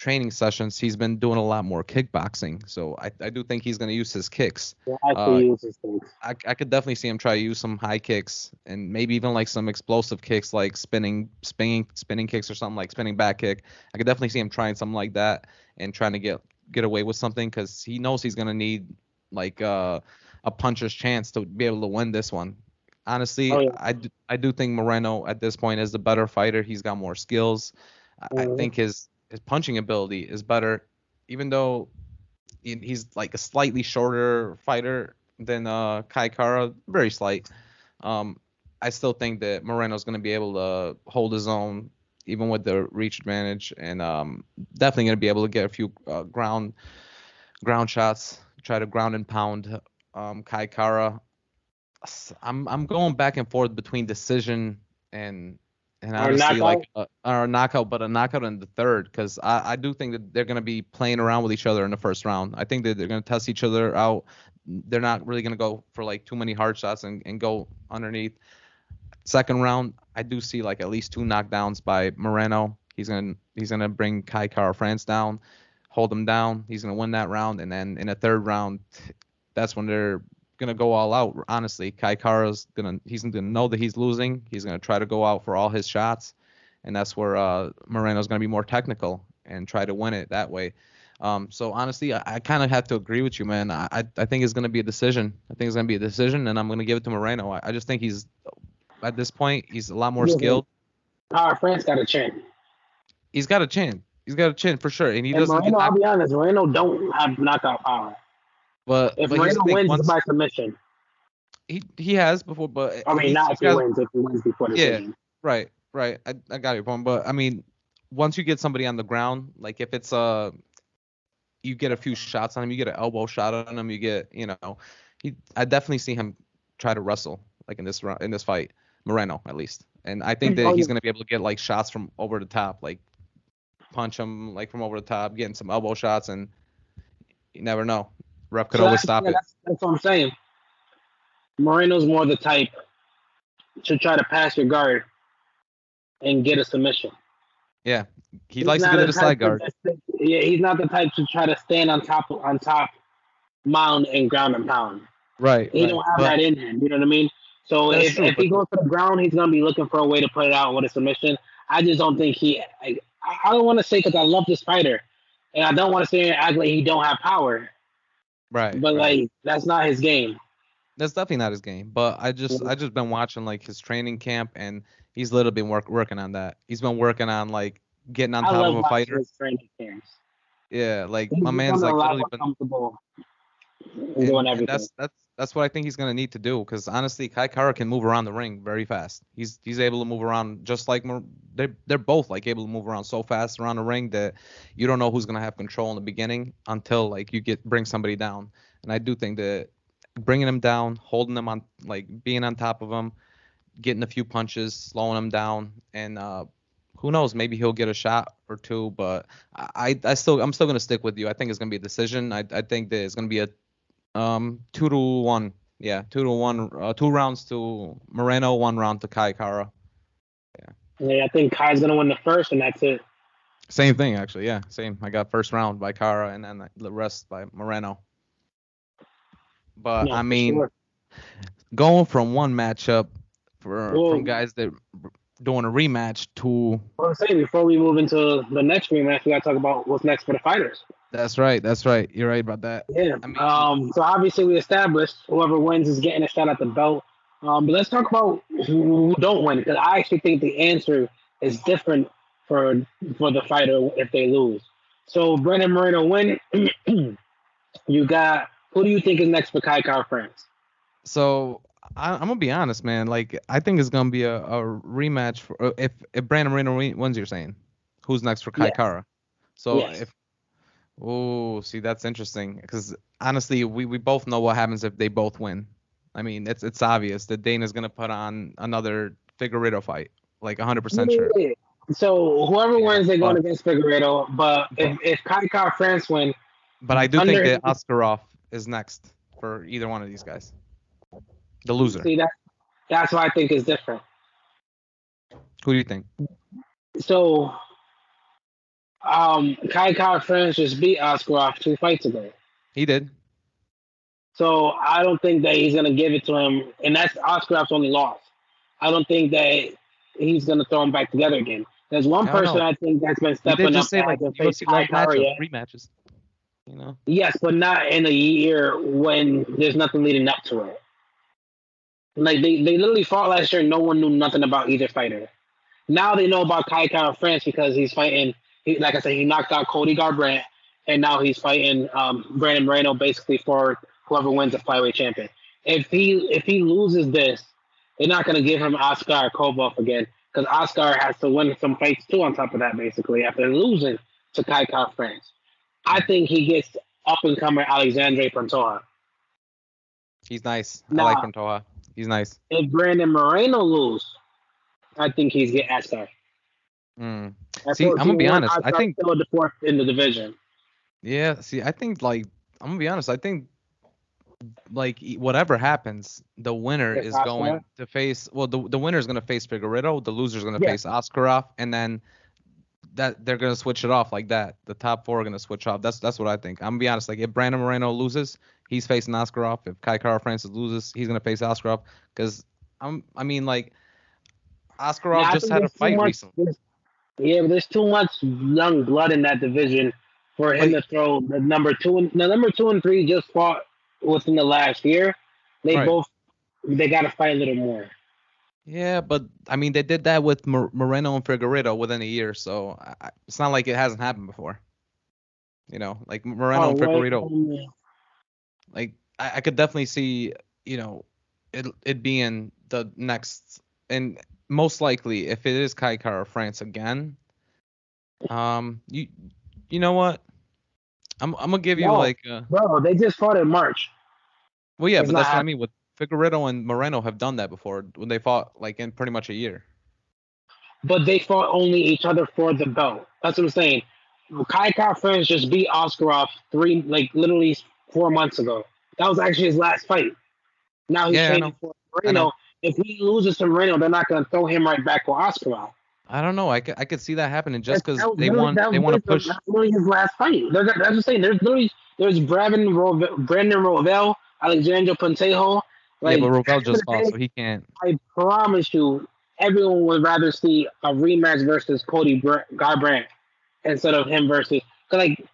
training sessions, he's been doing a lot more kickboxing. So I, I do think he's going to use his kicks. Yeah, I Uh, could use his things. I, I could definitely see him try to use some high kicks and maybe even like some explosive kicks like spinning spinning spinning kicks or something like spinning back kick. I could definitely see him trying something like that and trying to get get away with something because he knows he's gonna need like uh, a puncher's chance to be able to win this one. Honestly, Oh, yeah. I, do, I do think Moreno at this point is the better fighter. He's got more skills. I, Mhm. think his his punching ability is better, even though he's like a slightly shorter fighter than uh, Kai Kara, very slight. Um, I still think that Moreno's going to be able to hold his own, even with the reach advantage, and um, definitely going to be able to get a few uh, ground ground shots, try to ground and pound um, Kai Kara. I'm I'm going back and forth between decision and and Or honestly like a, uh, or a knockout, but a knockout in the third because I, I do think that they're going to be playing around with each other in the first round. I think that they're going to test each other out. They're not really going to go for like too many hard shots and, and go underneath. Second round, I do see like at least two knockdowns by Moreno. He's gonna he's gonna bring Kai Kara France down, hold him down. He's gonna win that round, and then in the third round, that's when they're gonna go all out. Honestly, Kai Kara's gonna he's gonna know that he's losing. He's gonna try to go out for all his shots, and that's where uh, Moreno's gonna be more technical and try to win it that way. Um, so honestly, I, I kind of have to agree with you, man. I, I think it's gonna be a decision. I think it's gonna be a decision, and I'm gonna give it to Moreno. I, I just think he's at this point he's a lot more skilled. Power France got a chin. He's got a chin. He's got a chin for sure, and he And doesn't Moreno, I'll be honest, Moreno don't have knockout power. But, If but Moreno wins, once- by submission. he he has before, but I mean, not if he got- wins. If he wins before the Yeah. Right, right. I, I got your point, but I mean, once you get somebody on the ground, like if it's uh, you get a few shots on him, you get an elbow shot on him, you get, you know, he. I definitely see him try to wrestle like in this in this fight, Moreno at least, and I think that Oh, he's gonna be able to get like shots from over the top, like punch him like from over the top, getting some elbow shots, and you never know. Ref could So always stop yeah, it. That's, that's what I'm saying. Moreno's more the type to try to pass your guard and get a submission. Yeah, he He's likes to get to the the side type to guard. yeah, he's not the type to try to stand on top on top mound and ground and pound. Right. He right. don't have But- that in him. You know what I mean? So if, true, if he goes to the ground, he's gonna be looking for a way to put it out with a submission. I just don't think he. I, I don't want to say because I love this fighter, and I don't want to say and act like he don't have power. Right. But right. like that's not his game. That's definitely not his game. But I just. I just been watching like his training camp and he's literally been work, working on that. He's been working on like getting on I top of a fighter. his training camps. Yeah, like He's my man's like literally been comfortable doing everything. that's that's that's what I think he's gonna need to do because honestly, Kai Kara can move around the ring very fast. He's he's able to move around just like they're they're both like able to move around so fast around the ring that you don't know who's gonna have control in the beginning until like you get bring somebody down. And I do think that bringing him down, holding him on like being on top of him, getting a few punches, slowing him down, and uh, who knows, maybe he'll get a shot or two. But I I still I'm still gonna stick with you. I think it's gonna be a decision. I I think that it's gonna be a um, two to one. Yeah, two to one. Uh, two rounds to Moreno, one round to Kai Kara. yeah, I think Kai's gonna win the first, and that's it. Same thing, actually. Yeah, same. I got first round by Kara, and then the rest by Moreno. But Yeah, I mean, sure. going from one matchup for Whoa. from guys that doing a rematch to I'm saying before we move into the next rematch, we gotta talk about what's next for the fighters. That's right, that's right. You're right about that. Yeah. I mean- um. So obviously we established whoever wins is getting a shot at the belt. Um. But let's talk about who don't win because I actually think the answer is different for for the fighter if they lose. So Brandon Moreno win. you got who do you think is next for Kai Kara France? So I, I'm gonna be honest, man. Like I think it's gonna be a, a rematch for if if Brandon Moreno wins. You're saying who's next for Kai Yes. Kara? So Yes. if oh, see that's interesting because honestly, we we both know what happens if they both win. I mean, it's it's obvious that Dana's gonna put on another Figueiredo fight, like 100 percent sure. So whoever Yeah, wins, they're going against Figueiredo. But if if Kai France win, But I do think Under- that Askarov is next for either one of these guys. The loser. see that that's what I think is different. Who do you think? So Um, Kai Kara France just beat Askarov two fights ago. He did. So I don't think that he's gonna give it to him, and that's Oscar's only loss. I don't think that he's gonna throw him back together again. There's one I person know. I think that's been stepping up. just say like UFC Kai love matchup, rematches. You know. Yes, but not in a year when there's nothing leading up to it. Like they, they literally fought last year. No one knew nothing about either fighter. Now they know about Kai Kara France because he's fighting. He, like I said, he knocked out Cody Garbrandt, and now he's fighting um, Brandon Moreno basically for whoever wins the flyweight champion. If he if he loses this, they're not going to give him Askarov again because Oscar has to win some fights too. On top of that, basically after losing to Kai Kara France, I think he gets up and comer Alexandre Pantoja. He's nice. Nah. I like Pantoja. He's nice. If Brandon Moreno loses, I think he's get Oscar. Mm. See, I'm gonna be honest, I think- still the fourth in the division. Yeah. See, I think like I'm gonna be honest. I think like whatever happens, the winner is Oscar? going to face. Well, the the winner is gonna face Figueiredo. The loser is gonna Yeah. face Askarov, and then that they're gonna switch it off like that. The top four are gonna switch off. That's that's what I think. I'm gonna be honest. Like if Brandon Moreno loses, he's facing Askarov. If Kai Kara Francis loses, he's gonna face Askarov. Because I'm I mean like Askarov Yeah, just had a fight much- recently. there's- Yeah, but there's too much young blood in that division for him Like- to throw the number two and the number two and three just fought within the last year. They Right. both they got to fight a little more. Yeah, but I mean, they did that with Moreno and Figueiredo within a year, so I, it's not like it hasn't happened before. You know, like Moreno Oh, and Figueiredo, um, like I, I could definitely see, you know, it it being the next and most likely if it is Kai Kara France again, um, you you know what? I'm I'm gonna give you No. like, uh, bro, they just fought in March. well, yeah, It's but that's what I mean. With Figueiredo and Moreno have done that before when they fought like in pretty much a year. but they fought only each other for the belt. That's what I'm saying. Kai Kara France just beat Askarov three, like literally four months ago. That was actually his last fight. Now he's Yeah, training for. Moreno. If he loses to Moreno, they're not going to throw him right back with Askarov. I don't know. I could, I could see that happening just because they want they want to push. That's literally his last fight. They're, that's I'm saying. There's literally there's Brandon Rove, Brandon Royval, Alexandre Pantoja. Like, yeah, but Royval just lost, so he can't. I promise you, everyone would rather see a rematch versus Cody Br- Garbrandt instead of him versus. Cause like,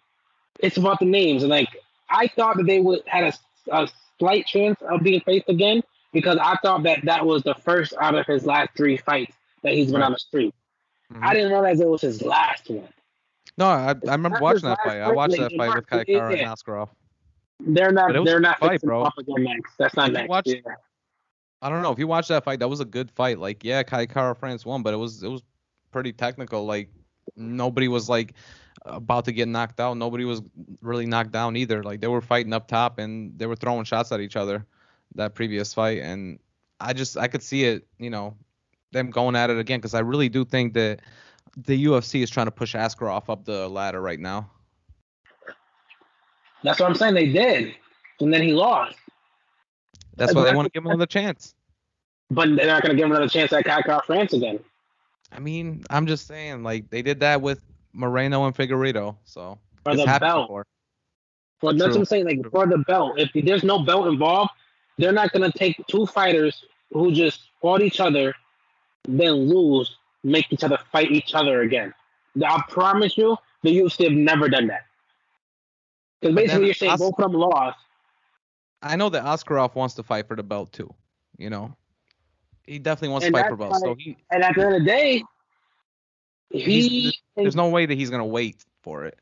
it's about the names, and like, I thought that they would had a, a slight chance of being faced again because I thought that that was the first out of his last three fights that he's been Right. on the street. Mhm. I didn't realize it was his last one. No, I, I remember watching that fight. I watched that fight with Kai Kara and. Askarov. They're not. But it was They're not fight, bro. up again next. That's not If next. watch- yeah. I don't know if you watched that fight. That was a good fight. Like, yeah, Kai Kara France won, but it was it was pretty technical. Like, nobody was like about to get knocked out. Nobody was really knocked down either. Like, they were fighting up top and they were throwing shots at each other. That previous fight, and I just I could see it. You know, them going at it again because I really do think that the UFC is trying to push Askarov up the ladder right now. That's what I'm saying. They did, and then he lost. That's why they want to give him another chance. But they're not going to give him another chance at Kara France again. I mean, I'm just saying, like they did that with Moreno and Figueiredo, so For the belt. before. For that's what I'm saying. Like for the belt, if there's no belt involved, they're not going to take two fighters who just fought each other, then lose, make each other fight each other again. I promise you, the UFC have never done that. Because basically, you're saying Os- both of them lost. I know that Askarov wants to fight for the belt too. You know, he definitely wants And to fight for that's belts. So he, And at the end of the day, he there's no way that he's gonna wait for it.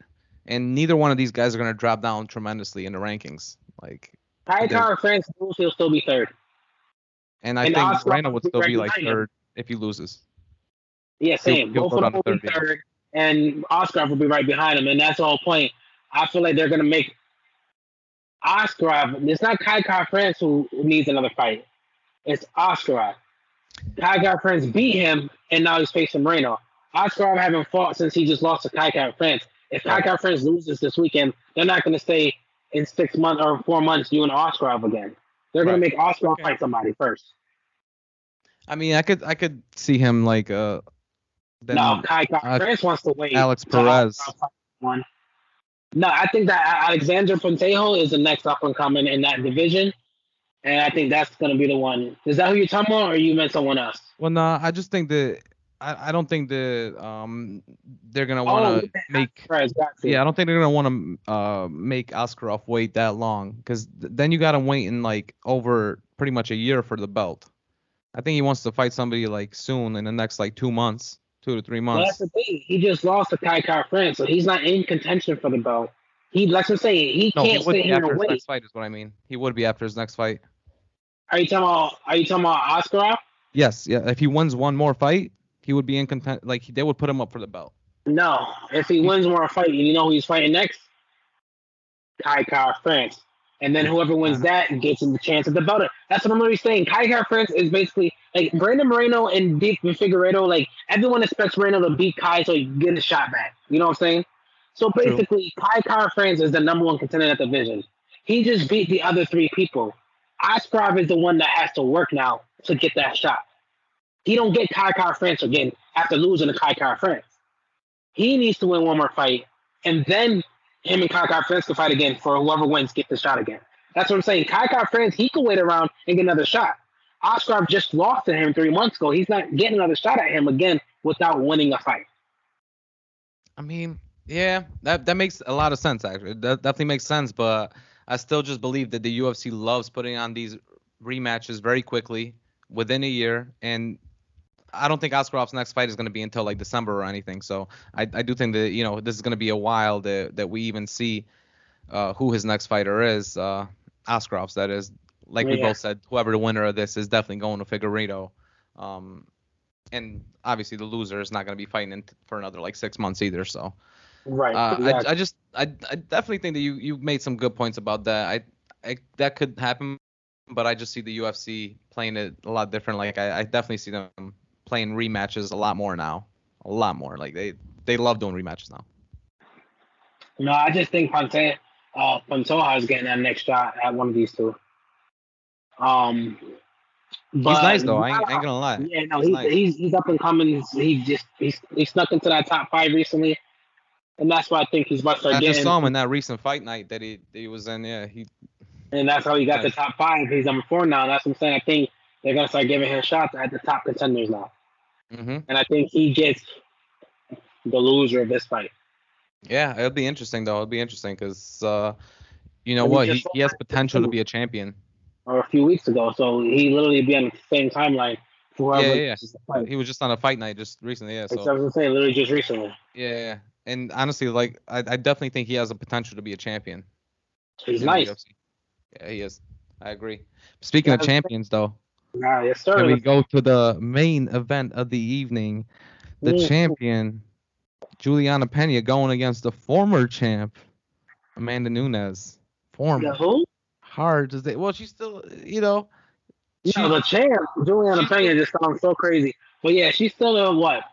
And neither one of these guys are gonna drop down tremendously in the rankings. Like, Kai they're- France lose, he'll still be third. and I And think Moreno will would still be like third if he loses. Yeah, same. he'll Both go of them will be third, yeah. third, and Oscar will be right behind him, and that's the whole point. I feel like they're gonna make Oscar. It's not Kai Kara France who needs another fight. It's Oscar. Kai Kara France beat him, and now he's facing Moreno. Oscar haven't fought since he just lost to Kai Kara France. If Kai Kara France loses this weekend, they're not gonna stay in six months or four months you and Oscar have again. They're gonna make Oscar Okay. fight somebody first. I mean, I could I could see him like uh Then no, Kai France wants to wait. Alex Perez. One. No, I think that Alexander Pantoja is the next up and coming in that division, and I think that's gonna be the one. Is that who you're talking about, or you meant someone else? Well, no, I just think that I, I don't think that um they're gonna want to yeah, make. Got you. Yeah, I don't think they're gonna want to uh make Askarov wait that long because th- then you got him waiting like over pretty much a year for the belt. I think he wants to fight somebody like soon in the next like two months, two to three Well, months. that's the thing. He just lost to Kai Kai France, so he's not in contention for the belt. He, what I'm saying. He no, he can't would sit be here after and his wait. next fight is what I mean. He would be after his next fight. Are you talking about? Are you talking about Askarov? Yes, yeah. If he wins one more fight, he would be in content. Like they would put him up for the belt. No. If he wins more fight, you know who he's fighting next? Kai Kai France. And then whoever wins uh-huh. that gets him the chance at the belt. That's what I'm really saying. Kai Kai France is basically like Brandon Moreno and Dick Figueiredo. Like everyone expects Moreno to beat Kai so he can get a shot back. You know what I'm saying? So basically, Kai Kai France is the number one contender at the division. He just beat the other three people. Askarov is the one that has to work now to get that shot. He don't get Kai Kai France again after losing to Kai Kai France. He needs to win one more fight, and then him and Kai Kai France can fight again for whoever wins get the shot again. That's what I'm saying. Kai Kai France, he can wait around and get another shot. Oscar just lost to him three months ago. He's not getting another shot at him again without winning a fight. I mean, yeah, that that makes a lot of sense actually. That definitely makes sense, but I still just believe that the UFC loves putting on these rematches very quickly within a year and I don't think Askarov's next fight is going to be until like December or anything. So I, I do think that you know this is going to be a while that that we even see uh, who his next fighter is. Uh, Askarov's that is. Like we both said, whoever the winner of this is definitely going to Figueiredo. Um, and obviously the loser is not going to be fighting in for another like six months either. So Right. uh, exactly. I, I just I, I definitely think that you you made some good points about that. I, I that could happen, but I just see the UFC playing it a lot different. Like I, I definitely see them playing rematches a lot more now, a lot more. Like they they love doing rematches now. no, I just think Ponte, uh, Pantoja is getting that next shot at one of these two. Um, but He's nice though. I ain't, I ain't gonna lie. Yeah, no, He's he's, nice. he's he's up and coming. He just he's he snuck into that top five recently, and that's why I think he's about to I start just saw him in that recent fight night that he he was in. Yeah, he And that's how he got Nice. the top five. He's number four now. That's what I'm saying. I think they're gonna start giving him shots at the top contenders now, hmm and I think he gets the loser of this fight. Yeah, it'll be interesting though. It'll be interesting because uh, you know what, he, he has potential to be a champion. Or a few weeks ago, so he literally be on the same timeline. Yeah, yeah, fight. He was just on a fight night just recently. Yeah, so what I'm saying. Literally just recently. yeah, yeah. And honestly, like I, I definitely think he has a potential to be a champion. He's nice. Yeah, he is. I agree. Speaking of champions, though, Yes, sir. can we go to the main event of the evening? The Mm. champion, Julianna Peña, going against the former champ, Amanda Nunes. Former. The who? Hard to say. Well, she's still, you know. She, No, the champ, Julianna Peña, just sounds so crazy. But yeah, she's still a what?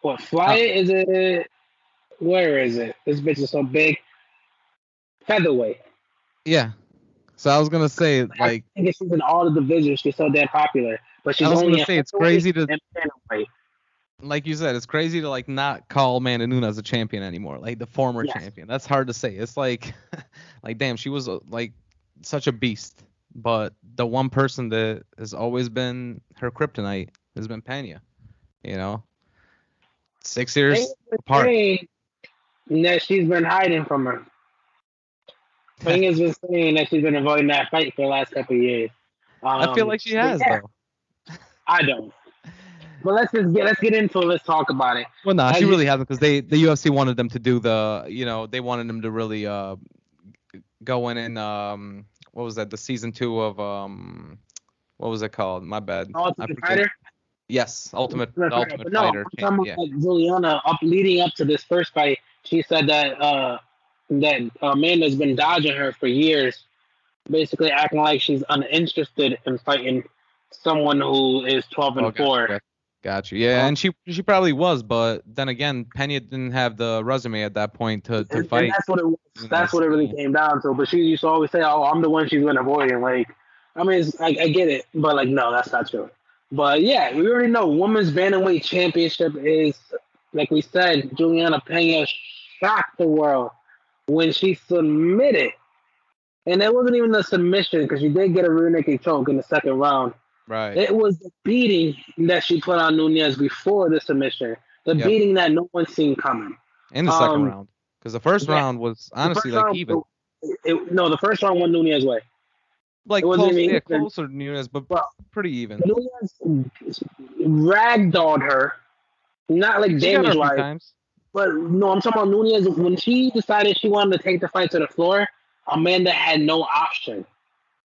What fly is it? Where is it? This bitch is so big. Featherweight. yeah. So I was gonna say, like, I think she's in all the divisions. She's so damn popular. But she's I was only gonna say, it's crazy to- like you said, it's crazy to like not call Amanda Nunes a champion anymore, like the former Yes. champion. That's hard to say. It's like, like damn, she was uh, like such a beast, but the one person that has always been her kryptonite has been Pena. You know, six years apart. That she's been hiding from her. Pena's been saying that she's been avoiding that fight for the last couple of years. I feel Um, like she has yeah, though. I don't. But let's just get let's get into it. Let's talk about it. Well, no, I she just- really hasn't because they the UFC wanted them to do the you know they wanted them to really uh go in and um what was that the season two of um what was it called? My bad. I Ultimate. Fighter. Yes, Ultimate Ultimate the Ultimate But no, Fighter. I'm champ, talking yeah. about like Juliana up leading up to this first fight. She said that uh that Amanda's been dodging her for years, basically acting like she's uninterested in fighting someone who is 12 and Oh, got four. you, got- Got. Yeah, Um, and she she probably was, but then again, Pena didn't have the resume at that point to, to And, fight. and that's what it was. That's what it really came down to. But she used to always say, "Oh, I'm the one she's been avoiding." Like, I mean, it's, I, I get it, but like, no, that's not true. But yeah, we already know women's bantamweight championship is, like we said, Julianna Peña shocked the world when she submitted. And it wasn't even a submission because she did get a rear naked choke in the second round. Right. It was the beating that she put on Nunez before the submission. The Yep. beating that no one seen coming. In the second um, round, because the first yeah. round was honestly like round, even, It, it- no, the first round won Nunes' way. like close, yeah, closer to Nunes, but Well, pretty even. Nunes ragdolled her, not like damage wise. But no, I'm talking about Nunez. When she decided she wanted to take the fight to the floor, Amanda had no option.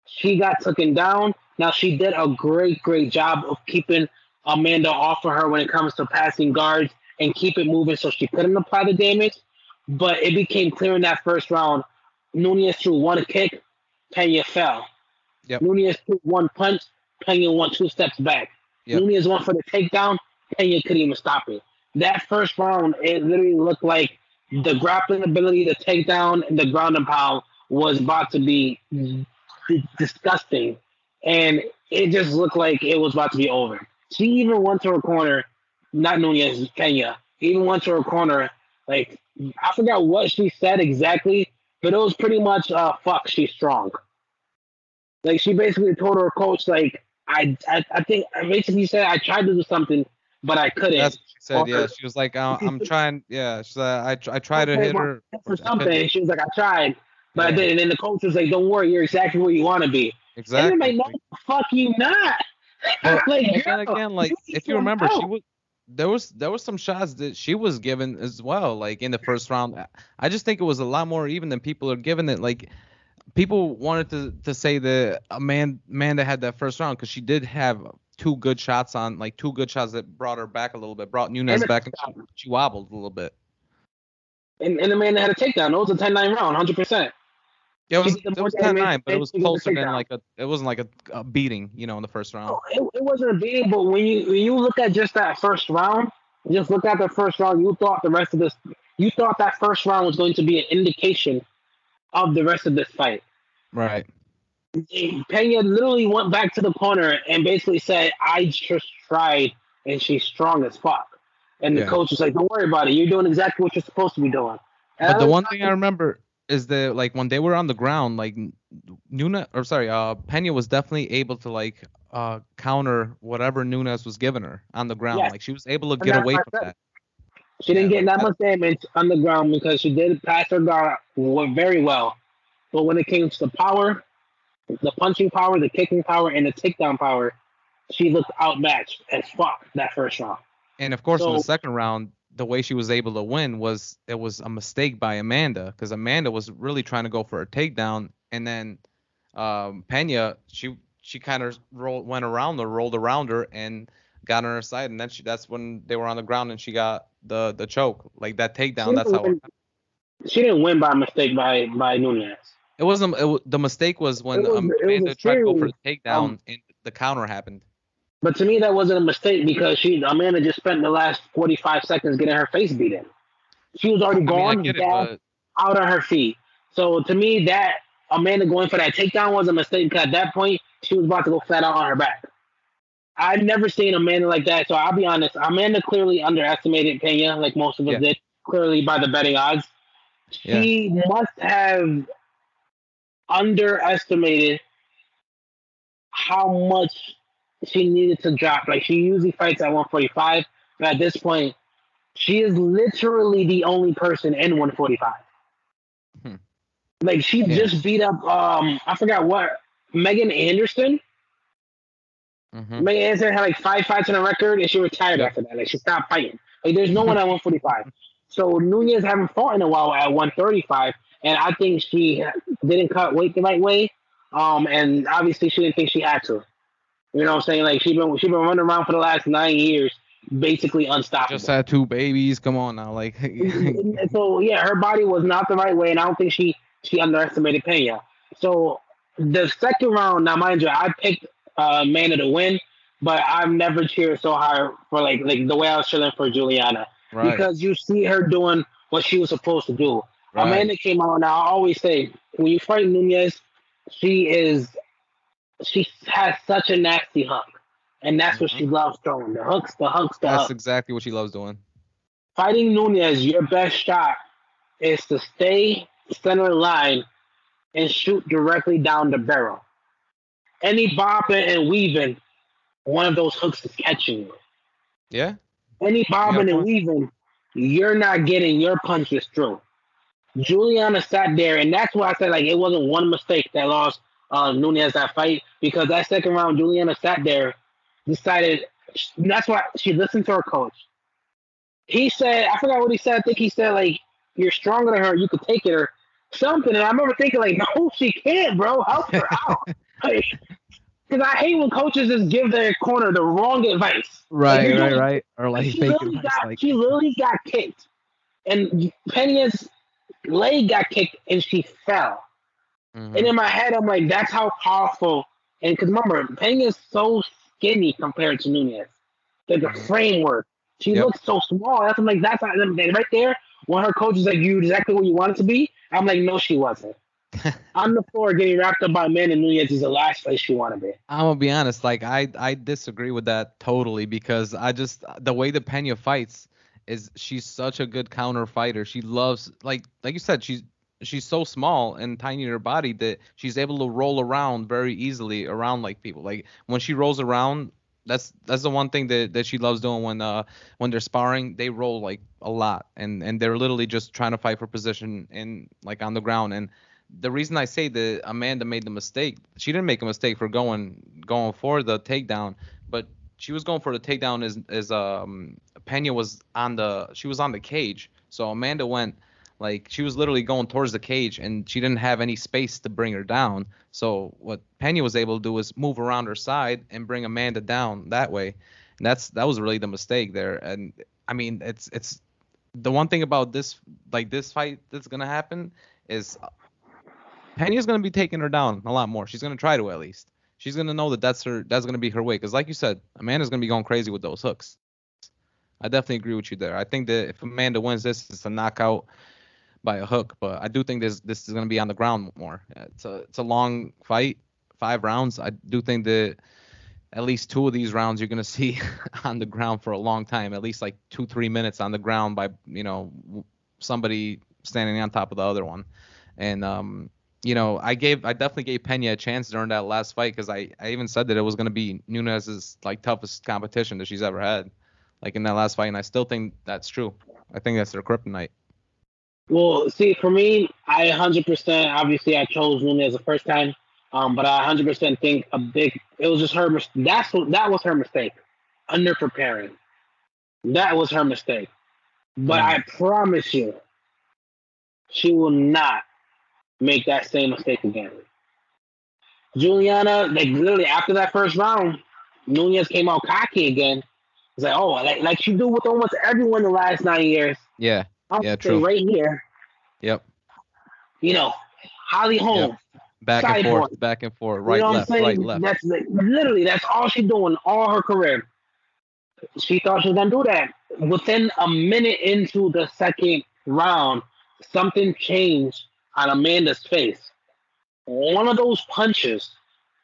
She got taken down. Now she did a great, great job of keeping Amanda off of her when it comes to passing guards and keep it moving so she couldn't apply the damage. But it became clear in that first round. Nunez threw one kick, Pena fell. Yep. Nunez threw one punch, Pena went two steps back. Yep. Nunez went for the takedown, Pena couldn't even stop it. That first round, it literally looked like the grappling ability, the takedown, and the ground and pound was about to be disgusting. And it just looked like it was about to be over. She even went to her corner, not Nunez, Kenya, even went to her corner. Like, I forgot what she said exactly, but it was pretty much, uh, fuck, she's strong. Like, she basically told her coach, like, I, I, I think, I basically said, I tried to do something, but I couldn't. That's what she said. Yeah, she was like, uh, I'm trying. Yeah, she said, I, I tried to hit her. for something. She was like, I tried, but I didn't. And then the coach was like, Don't worry, you're exactly where you want to be. Exactly. And I'm like, No, fuck you not. But- like, and then again, like if you remember, she was there was there was some shots that she was given as well, like in the first round. I just think it was a lot more even than people are giving it. Like people wanted to to say that Amanda Amanda had that first round because she did have two good shots on, like two good shots that brought her back a little bit, brought Nunes a back, and she, she wobbled a little bit. And, and the man that had a takedown. It was a 10 9 round, 100%. Yeah, it was it was 10-9, but it was she did the closer than like a it wasn't like a, a beating, you know, in the first round. No, it, it wasn't a beating, but when you when you look at just that first round, just look at the first round, you thought the rest of this, you thought that first round was going to be an indication of the rest of this fight. Right. Pena literally went back to the corner and basically said, I just tried and she's strong as fuck. And the Yeah. coach was like, Don't worry about it. You're doing exactly what you're supposed to be doing. And But the one thing I remember is that like when they were on the ground, like Nuna or sorry, uh Pena was definitely able to like uh counter whatever Nunes was giving her on the ground. Yes. Like she was able to get away from that. She didn't Yeah, get that much damage on the ground because she did pass her guard very well. But when it came to the power, the punching power, the kicking power, and the takedown power, she looked outmatched as fuck that first round. And of course in the second round, the way she was able to win was it was a mistake by Amanda because Amanda was really trying to go for a takedown and then um Pena she she kind of rolled went around her, rolled around her and got on her side and then she that's when they were on the ground and she got the the choke like that takedown that's how win- She didn't win by mistake by by Nunez. It wasn't. It, the mistake was when It was- um, was Amanda tried to go for the takedown um, and the counter happened. But to me, that wasn't a mistake because she Amanda just spent the last 45 seconds getting her face beaten. She was already I mean, gone, it, down, but out on her feet. So to me, that Amanda going for that takedown was a mistake because at that point she was about to go flat out on her back. I've never seen Amanda like that, so I'll be honest. Amanda clearly underestimated Pena, like most of us Yeah. did, clearly by the betting odds. She must have underestimated how much she needed to drop. Like she usually fights at 145, but at this point, she is literally the only person in 145. Hmm. Like she Yeah. just beat up um I forgot what Megan Anderson. mhm. Megan Anderson had like five fights on a record and she retired Yeah. after that. Like she stopped fighting. Like there's no one at 145. So Nunez haven't fought in a while at 135, and I think she didn't cut weight the right way. Um, and obviously she didn't think she had to. You know what I'm saying? Like she been she been running around for the last nine years, basically unstoppable. just had two babies. Come on now, like so yeah, her body was not the right way, and I don't think she she underestimated Pena. So the second round, now mind you, I picked uh, Amanda to win, but I've never cheered so hard for like like the way I was cheering for Juliana right, because you see her doing what she was supposed to do. Right. Amanda came out, and I always say when you fight Nunez, she is she has such a nasty hook, and that's what she mm-hmm. loves throwing. The hooks, the hooks, the That's hooks. exactly what she loves doing. Fighting Nunez, your best shot is to stay center line and shoot directly down the barrel. Any bobbing and weaving, one of those hooks is catching you. Yeah. Any bobbing and weaving, you're not getting your punches through. Juliana sat there, and that's why I said like it wasn't one mistake that lost uh, Nunez that fight because that second round, Juliana sat there, decided. That's why she listened to her coach. He said, I forgot what he said. I think he said like, "You're stronger than her. You could take it or something." And I remember thinking like, "No, she can't, bro. Help her out." Because I hate when coaches just give their corner the wrong advice. Right, you're right, right. Or like she advice, got like she got kicked, and Pena's leg got kicked, and she fell. mhm. And in my head, I'm like, that's how powerful. And because remember, Pena's so skinny compared to Nunez. Like the Mhm. framework, she Yep. looks so small. That's I'm like, that's how, right there. When her coach is like, you exactly what you wanted to be. I'm like, no, she wasn't. On the floor, getting wrapped up by men, and Nunez is the last place she want to be. I'm gonna be honest, like I I disagree with that totally because I just the way the Pena fights is she's such a good counter fighter. She loves like like you said, she's she's so small and tiny in her body that she's able to roll around very easily around like people. Like when she rolls around, that's that's the one thing that, that she loves doing when uh when they're sparring, they roll like a lot and and they're literally just trying to fight for position and like on the ground and the reason I say that Amanda made the mistake, she didn't make a mistake for going going for the takedown, but she was going for the takedown as as um Pena was on the she was on the cage. So Amanda went like she was literally going towards the cage and she didn't have any space to bring her down. So what Pena was able to do was move around her side and bring Amanda down that way. And that's that was really the mistake there. And I mean it's it's the one thing about this like this fight that's gonna happen is Pena's gonna be taking her down a lot more. She's gonna try to at least. She's gonna know that that's her. That's gonna be her way. Because like you said, Amanda's gonna be going crazy with those hooks. I definitely agree with you there. I think that if Amanda wins this, it's a knockout by a hook. But I do think this this is gonna be on the ground more. It's a it's a long fight, five rounds. I do think that at least two of these rounds you're gonna see on the ground for a long time. At least like two three minutes on the ground by you know somebody standing on top of the other one. And um, you know, I gave I definitely gave Pena a chance during that last fight because I, I even said that it was gonna be Nunez's like toughest competition that she's ever had, like in that last fight, and I still think that's true. I think that's their kryptonite. Well, see, for me, I 100% obviously I chose Nunez the first time, um, but I 100% think a big. It was just her. That's what that was her mistake, under preparing. That was her mistake. But Mm. I promise you, she will not make that same mistake again. Juliana, like literally after that first round, Nunez came out cocky again. It's like, oh, like, like she do with almost everyone the last nine years. Yeah. I'll Yeah, true. right here. Yep. You know, Holly Holmes. Back and forth, back and forth, right, you know left, right, left. That's like, literally that's all she's doing all her career. She thought she was gonna do that. Within a minute into the second round, something changed on Amanda's face. One of those punches,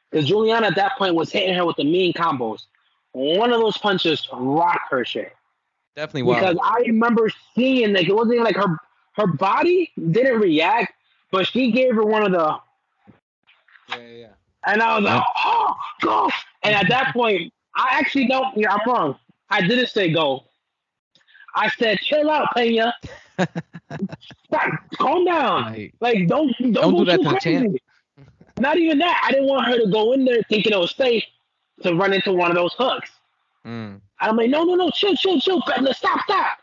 because Juliana at that point was hitting her with the mean combos. One of those punches rocked her shit. Definitely wow. Because I remember seeing like it wasn't even like her her body didn't react, but she gave her one of the Yeah, yeah, yeah. and I was like, oh, go. And at that point, I actually don't, yeah, I'm wrong. I didn't say go. I said, chill out, Pena. Stop, calm down. Right. Like, don't, don't, Don't do that to crazy. Not even that. I didn't want her to go in there thinking it was safe to run into one of those hooks. Mm. I'm like, no, no, no, chill, chill, chill. Stop, stop.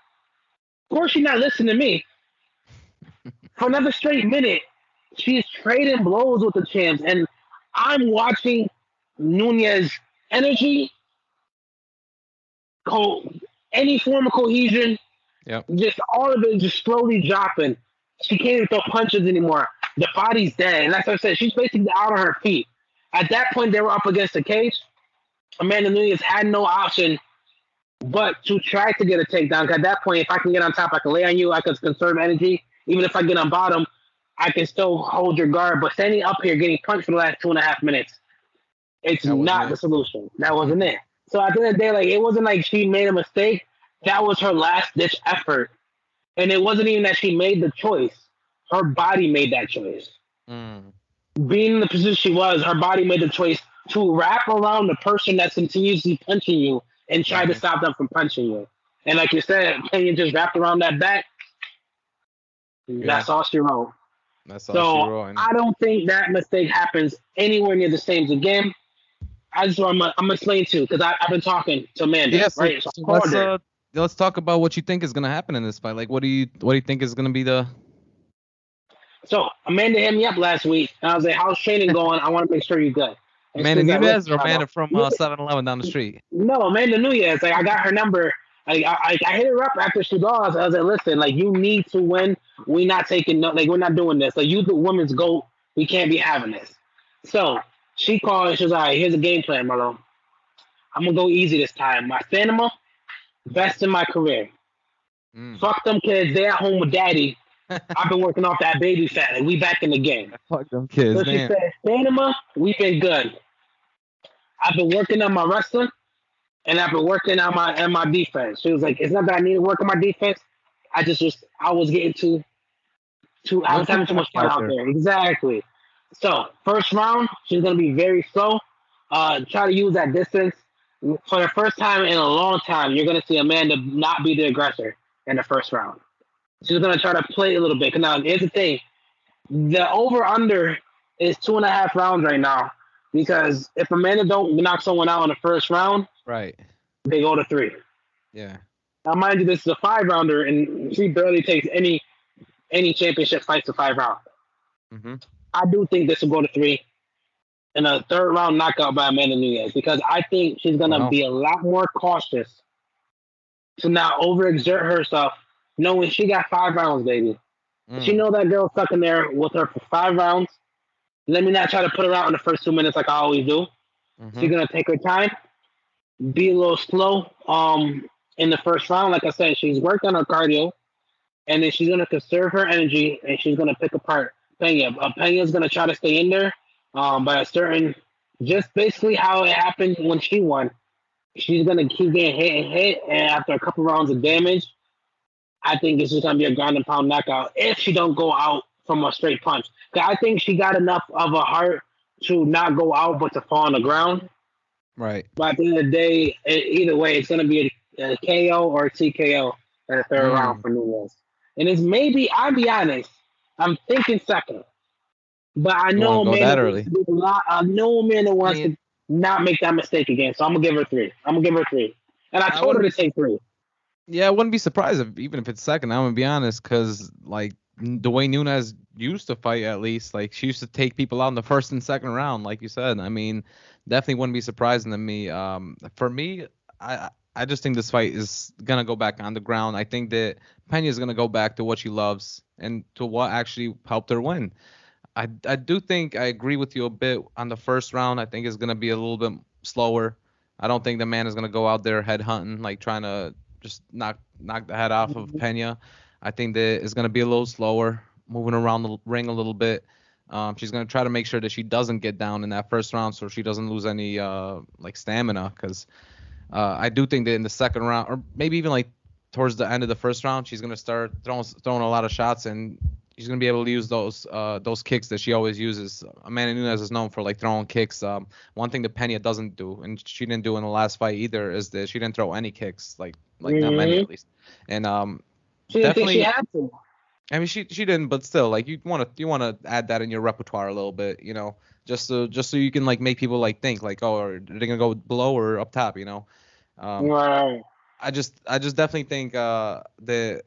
Of course, she's not listening to me. For another straight minute, she's trading blows with the champs, and I'm watching Nunez energy, co- any form of cohesion, Yep. just all of it just slowly dropping. She can't even throw punches anymore. The body's dead, and that's what I said. She's basically out on her feet. At that point, they were up against the cage. Amanda Nunes had no option but to try to get a takedown. At that point, if I can get on top, I can lay on you. I can conserve energy. Even if I get on bottom, I can still hold your guard. But standing up here, getting punched for the last two and a half minutes, it's not it. the solution. That wasn't it. So at the end of the day, like it wasn't like she made a mistake. That was her last ditch effort, and it wasn't even that she made the choice. Her body made that choice. Mm. Being in the position she was, her body made the choice to wrap around the person that's continuously punching you and try to Mhm. stop them from punching you. And like you said, Pena just wrapped around that back. That's all she wrote. That's all she wrote. I don't think that mistake happens anywhere near the same again. I just I'm I'm explaining to because I've been talking to Amanda, yeah, so, right? So so let's uh, let's talk about what you think is gonna happen in this fight. Like, what do you what do you think is gonna be the? So Amanda hit me up last week, and I was like, "How's training going? I want to make sure you're good." And Amanda Nunes or Amanda from uh, 7-Eleven down the street? No, Amanda Nunes. Like I got her number. Like I, I, I hit her up after she lost. I was like, "Listen, like you need to win. We're not taking no, like we're not doing this. Like you, the woman's goat. We can't be having this." So she called and she was like, "Here's a game plan, Marlo. I'm gonna go easy this time. My stamina, best in my career. Mm. Fuck them kids. They at home with daddy. I've been working off that baby fat. Like we back in the game." Fuck them kids, So she man. said, Spanema, we've been good. I've been working on my wrestling and I've been working on my on my defense. She was like, It's not that I need to work on my defense. I just was I was getting too too I was having too much fun out there. Exactly. So first round, she's gonna be very slow. Uh try to use that distance. For the first time in a long time, you're gonna see Amanda not be the aggressor in the first round. She's gonna try to play a little bit. Now here's the thing. The over under is two and a half rounds right now because if Amanda don't knock someone out in the first round, Right. they go to three. Yeah. Now, mind you, this is a five rounder, and she barely takes any any championship fights to five rounds. Mm-hmm. I do think this will go to three, and a third round knockout by Amanda Nunez because I think she's gonna Wow. be a lot more cautious to not overexert herself, knowing she got five rounds, baby. Mm. She know that girl stuck in there with her for five rounds. Let me not try to put her out in the first two minutes like I always do. Mhm. She's gonna take her time, be a little slow um in the first round. Like I said, she's worked on her cardio, and then she's gonna conserve her energy and she's gonna pick apart Pena. Uh, Pena's gonna try to stay in there um by a certain just basically how it happened when she won. She's gonna keep getting hit and hit, and after a couple rounds of damage, I think it's just gonna be a ground and pound knockout if she don't go out from a straight punch. I think she got enough of a heart to not go out but to fall on the ground. Right. But at the end of the day, e- either way, it's to be a, a KO or a TKO in the third Mm. round for Nunez. And it's maybe, I'll be honest, I'm thinking second. But I know wanna go Amanda that wants to do a lot. I know Amanda wants mean- to not make that mistake again. So I'm going to give her three. I'm going to give her three. And I I told her to take three. Yeah, I wouldn't be surprised if even if it's second. I'm gonna be honest, because like the way Nunez used to fight, at least like she used to take people out in the first and second round, like you said. I mean, definitely wouldn't be surprising to me. Um, for me, I I just think this fight is gonna go back on the ground. I think that Pena is gonna go back to what she loves and to what actually helped her win. I I do think I agree with you a bit on the first round. I think it's gonna be a little bit slower. I don't think the man is gonna go out there head hunting, like trying to just knock knock the head off of Pena. I think that it's gonna be a little slower, moving around the ring a little bit. Um, she's gonna try to make sure that she doesn't get down in that first round, so she doesn't lose any uh like stamina. Because uh, I do think that in the second round, or maybe even like towards the end of the first round, she's gonna start throwing throwing a lot of shots, and she's gonna be able to use those uh those kicks that she always uses. Amanda Nunes is known for like throwing kicks. Um, one thing that Pena doesn't do, and she didn't do in the last fight either, is that she didn't throw any kicks, like like not many Mhm. at least. And um, She didn't think she Definitely- had to. I mean, she she didn't, but still, like you want to you want to add that in your repertoire a little bit, you know, just so just so you can like make people like think like, oh, are they gonna go below or up top, you know? Um, Right. I just I just definitely think uh the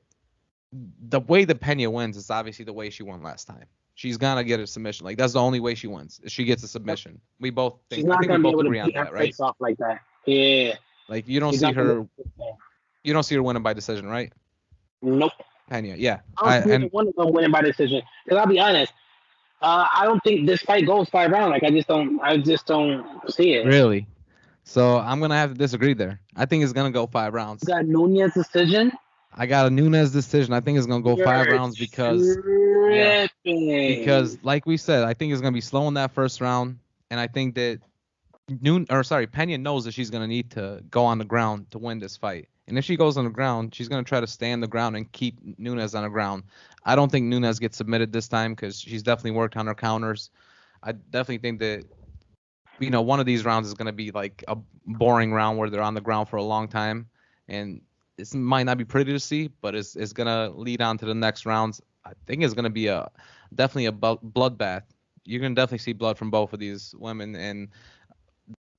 the way that Pena wins is obviously the way she won last time. She's gonna get a submission. Like that's the only way she wins. She gets a submission. We both She's think. I not think going to be both able to agree on that, right? face off like that. Yeah. Like you don't She's see gonna her. be able to- You don't see her winning by decision, right? Nope. Pena, yeah. I I, don't see and one of them winning by decision. Because I'll be honest, uh, I don't think this fight goes five rounds. Like I just don't, I just don't see it. really. So I'm gonna have to disagree there. I think it's gonna go five rounds. You got Nunez decision. I got a Nunez decision. I think it's gonna go five You're rounds because tripping. because like we said, I think it's gonna be slow in that first round, and I think that Noon or sorry, Pena knows that she's gonna need to go on the ground to win this fight. And if she goes on the ground, she's gonna try to stay on the ground and keep Nunez on the ground. I don't think Nunez gets submitted this time because she's definitely worked on her counters. I definitely think that you know one of these rounds is gonna be like a boring round where they're on the ground for a long time, and it might not be pretty to see, but it's it's gonna lead on to the next rounds. I think it's gonna be a definitely a bloodbath. You're gonna definitely see blood from both of these women, and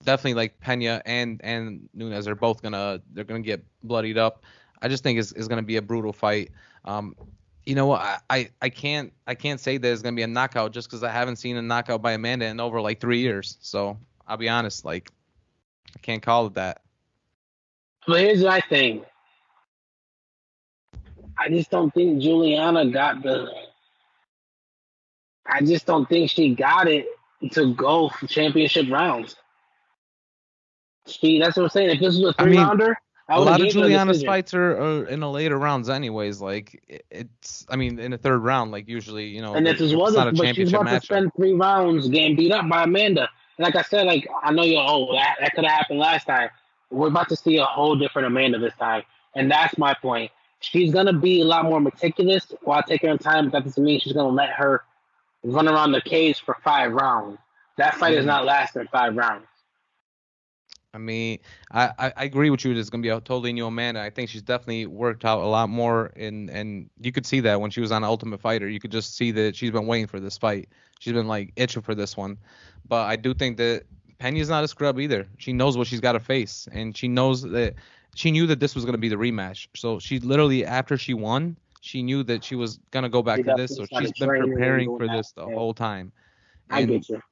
definitely like Pena and and Nunes are both gonna they're gonna get bloodied up. I just think it's, it's gonna be a brutal fight. Um, you know, I, I I can't I can't say that it's gonna be a knockout just because I haven't seen a knockout by Amanda in over like three years. So I'll be honest, like I can't call it that. Well, here's my thing. I just don't think Juliana got the. I just don't think she got it to go for championship rounds. See, that's what I'm saying. If this was a three I mean, rounder, a lot of Juliana's fights are, are, in the later rounds, anyways. Like it's, I mean, in the third round, like usually, you know, and this is what, but she's about matchup. to spend three rounds getting beat up by Amanda. And like I said, like I know you're, oh, that, that could have happened last time. We're about to see a whole different Amanda this time, and that's my point. She's gonna be a lot more meticulous while taking her time. But that doesn't mean she's gonna let her run around the cage for five rounds. That fight mm-hmm. is not lasting five rounds. I mean, I, I, I agree with you. It's gonna be a totally new Amanda. I think she's definitely worked out a lot more, and and you could see that when she was on Ultimate Fighter. You could just see that she's been waiting for this fight. She's been like itching for this one. But I do think that Pena's not a scrub either. She knows what she's got to face, and she knows that she knew that this was gonna be the rematch. So she literally after she won, she knew that she was gonna go back she to this. So she's been preparing for this the whole time. And I get you.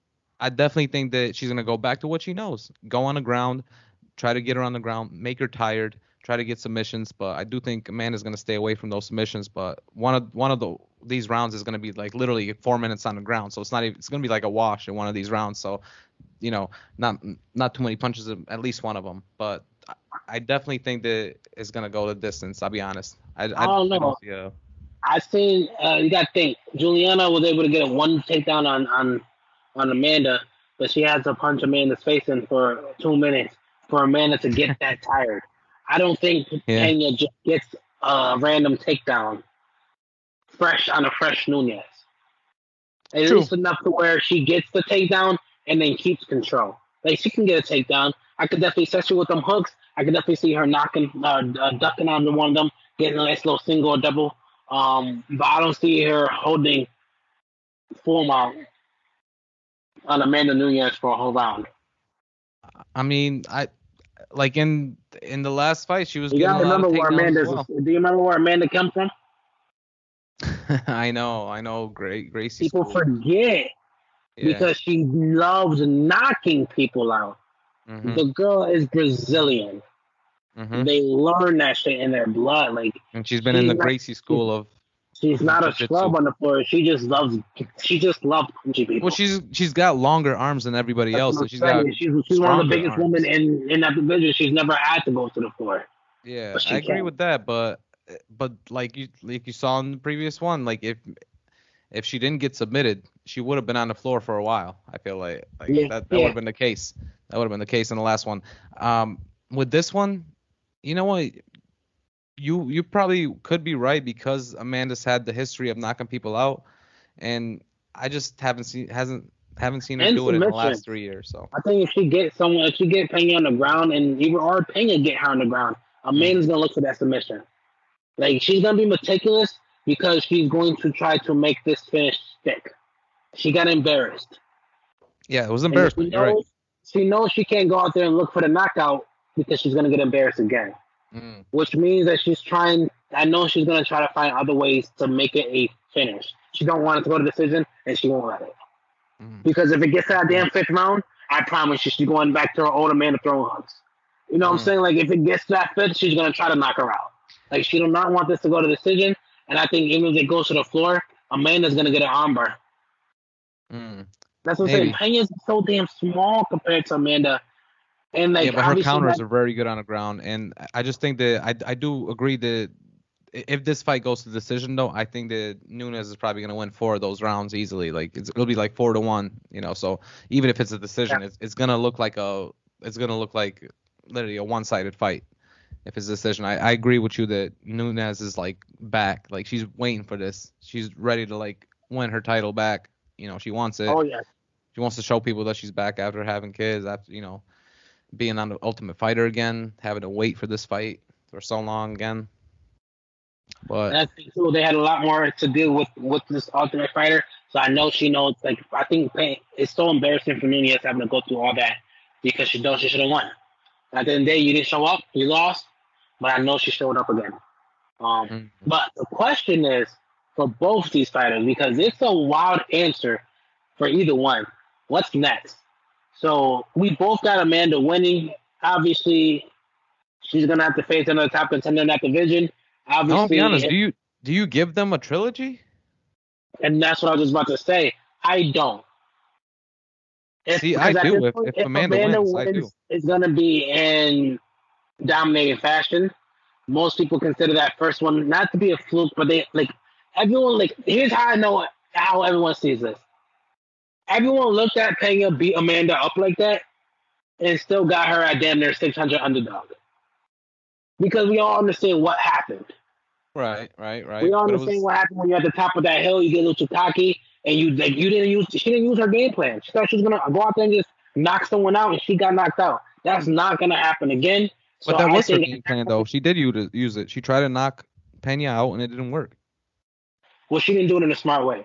I definitely think that she's gonna go back to what she knows. Go on the ground, try to get her on the ground, make her tired, try to get submissions. But I do think Amanda's gonna stay away from those submissions. But one of one of the these rounds is gonna be like literally four minutes on the ground, so it's not even, it's gonna be like a wash in one of these rounds. So, you know, not not too many punches, at least one of them. But I definitely think that it's gonna go the distance. I'll be honest. I, I, I don't know. I, don't I seen uh, you got to think Juliana was able to get a one takedown on on on Amanda, but she has to punch Amanda's face in for two minutes for Amanda to get that tired. I don't think yeah. Pena just gets a random takedown fresh on a fresh Nunes. At True. least enough to where she gets the takedown and then keeps control. Like she can get a takedown. I could definitely, especially with them hooks, I can definitely see her knocking, uh, uh, ducking onto one of them, getting a nice little single or double. Um, but I don't see her holding full mount on Amanda Nunes for a whole round. I mean, I like in in the last fight she was. You gotta remember where Amanda. Well. Do you remember where Amanda comes from? I know, I know. Great, Gracie. People school. forget yeah. because she loves knocking people out. Mm-hmm. The girl is Brazilian. Mm-hmm. They learn that shit in their blood. Like, and she's been in the Gracie school of She's not a scrub on the floor. She just loves. She just loves punching people. Well, she's she's got longer arms than everybody That's else. So she's got. She's, she's one of the biggest arms. women in in that division. She's never had to go to the floor. Yeah, I agree can. with that, but but like you like you saw in the previous one, like if if she didn't get submitted, she would have been on the floor for a while. I feel like like yeah, that that yeah. would have been the case. That would have been the case in the last one. Um, with this one, you know what? you you probably could be right because Amanda's had the history of knocking people out, and I just haven't seen hasn't haven't seen her and do it in the last three years. So I think if she gets someone, if she get Pena on the ground, and even or Pena get her on the ground, Amanda's gonna look for that submission. Like she's gonna be meticulous because she's going to try to make this finish stick. She got embarrassed. Yeah, it was embarrassing. She knows, right. she knows she can't go out there and look for the knockout because she's gonna get embarrassed again mm. which means that she's trying. I know she's gonna try to find other ways to make it a finish. She don't want it to go to decision, and she won't let it. Mm. Because if it gets to that damn fifth round, I promise you, she's going back to her older man to throw hooks. You know what mm. I'm saying? Like if it gets to that fifth, she's gonna try to knock her out. Like she do not want this to go to decision, and I think even if it goes to the floor, Amanda's gonna get an armbar. Mm. That's what I'm saying. Pena's so damn small compared to Amanda and like, yeah, but her counters that, are very good on the ground, and I just think that I I do agree that if this fight goes to decision though, I think that Nunes is probably gonna win four of those rounds easily. Like it'll be like four to one, you know. So even if it's a decision, yeah. it's, it's gonna look like a it's gonna look like literally a one-sided fight if it's a decision. I, I agree with you that Nunes is like back, like she's waiting for this. She's ready to like win her title back. You know, she wants it. Oh yeah. She wants to show people that she's back after having kids, after you know, being on the Ultimate Fighter again, having to wait for this fight for so long again. But I think too, they had a lot more to deal with with this Ultimate Fighter. So I know she knows. Like I think it's so embarrassing for Nunes having to go through all that because she knows she should have won. At the end of the day, you didn't show up, you lost, but I know she showed up again. Um, mm-hmm. But the question is for both these fighters because it's a wild answer for either one. What's next? So we both got Amanda winning. Obviously, she's gonna have to face another top contender in that division. Obviously, I'll be honest. Do you do you give them a trilogy? And that's what I was just about to say. I don't. If, See, I do. If, if, if Amanda, Amanda wins, wins, I do. It's gonna be in dominating fashion. Most people consider that first one not to be a fluke, but they like everyone like here's how I know how everyone sees this. Everyone looked at Peña beat Amanda up like that and still got her at damn near 600 underdog. Because we all understand what happened. Right, right, right. We all understand was... what happened when you're at the top of that hill, you get a little cocky, and you like you didn't use she didn't use her game plan. She thought she was gonna go out there and just knock someone out, and she got knocked out. That's not gonna happen again. But so that was her game plan, though. She did use it. She tried to knock Peña out, and it didn't work. Well, she didn't do it in a smart way.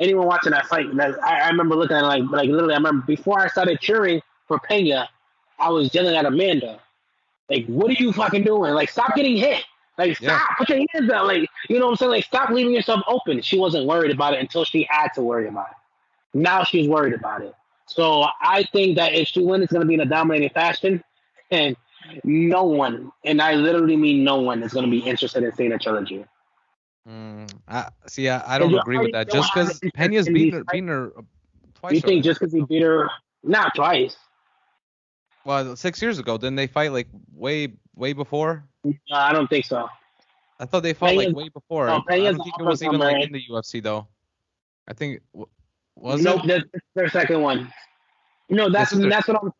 Anyone watching that fight, I, I remember looking at it like, like literally, I remember before I started cheering for Peña, I was yelling at Amanda, like, "What are you fucking doing? Like, stop getting hit! Like, stop! Yeah. Put your hands out! Like, you know what I'm saying? Like, stop leaving yourself open." She wasn't worried about it until she had to worry about it. Now she's worried about it. So I think that if she wins, it's going to be in a dominating fashion, and no one, and I literally mean no one, is going to be interested in seeing a trilogy. Mm, I, see, I, I don't agree with that. Just because Peña's beaten her, beaten her twice. You think just because he beat her, not twice? Well, six years ago, didn't they fight like way, way before? No, I don't think so. I thought they fought Peña's, like way before. No, I don't think it was even like in the UFC though. I think was nope, it? Nope, that's their second one. No, that's that's what I'm.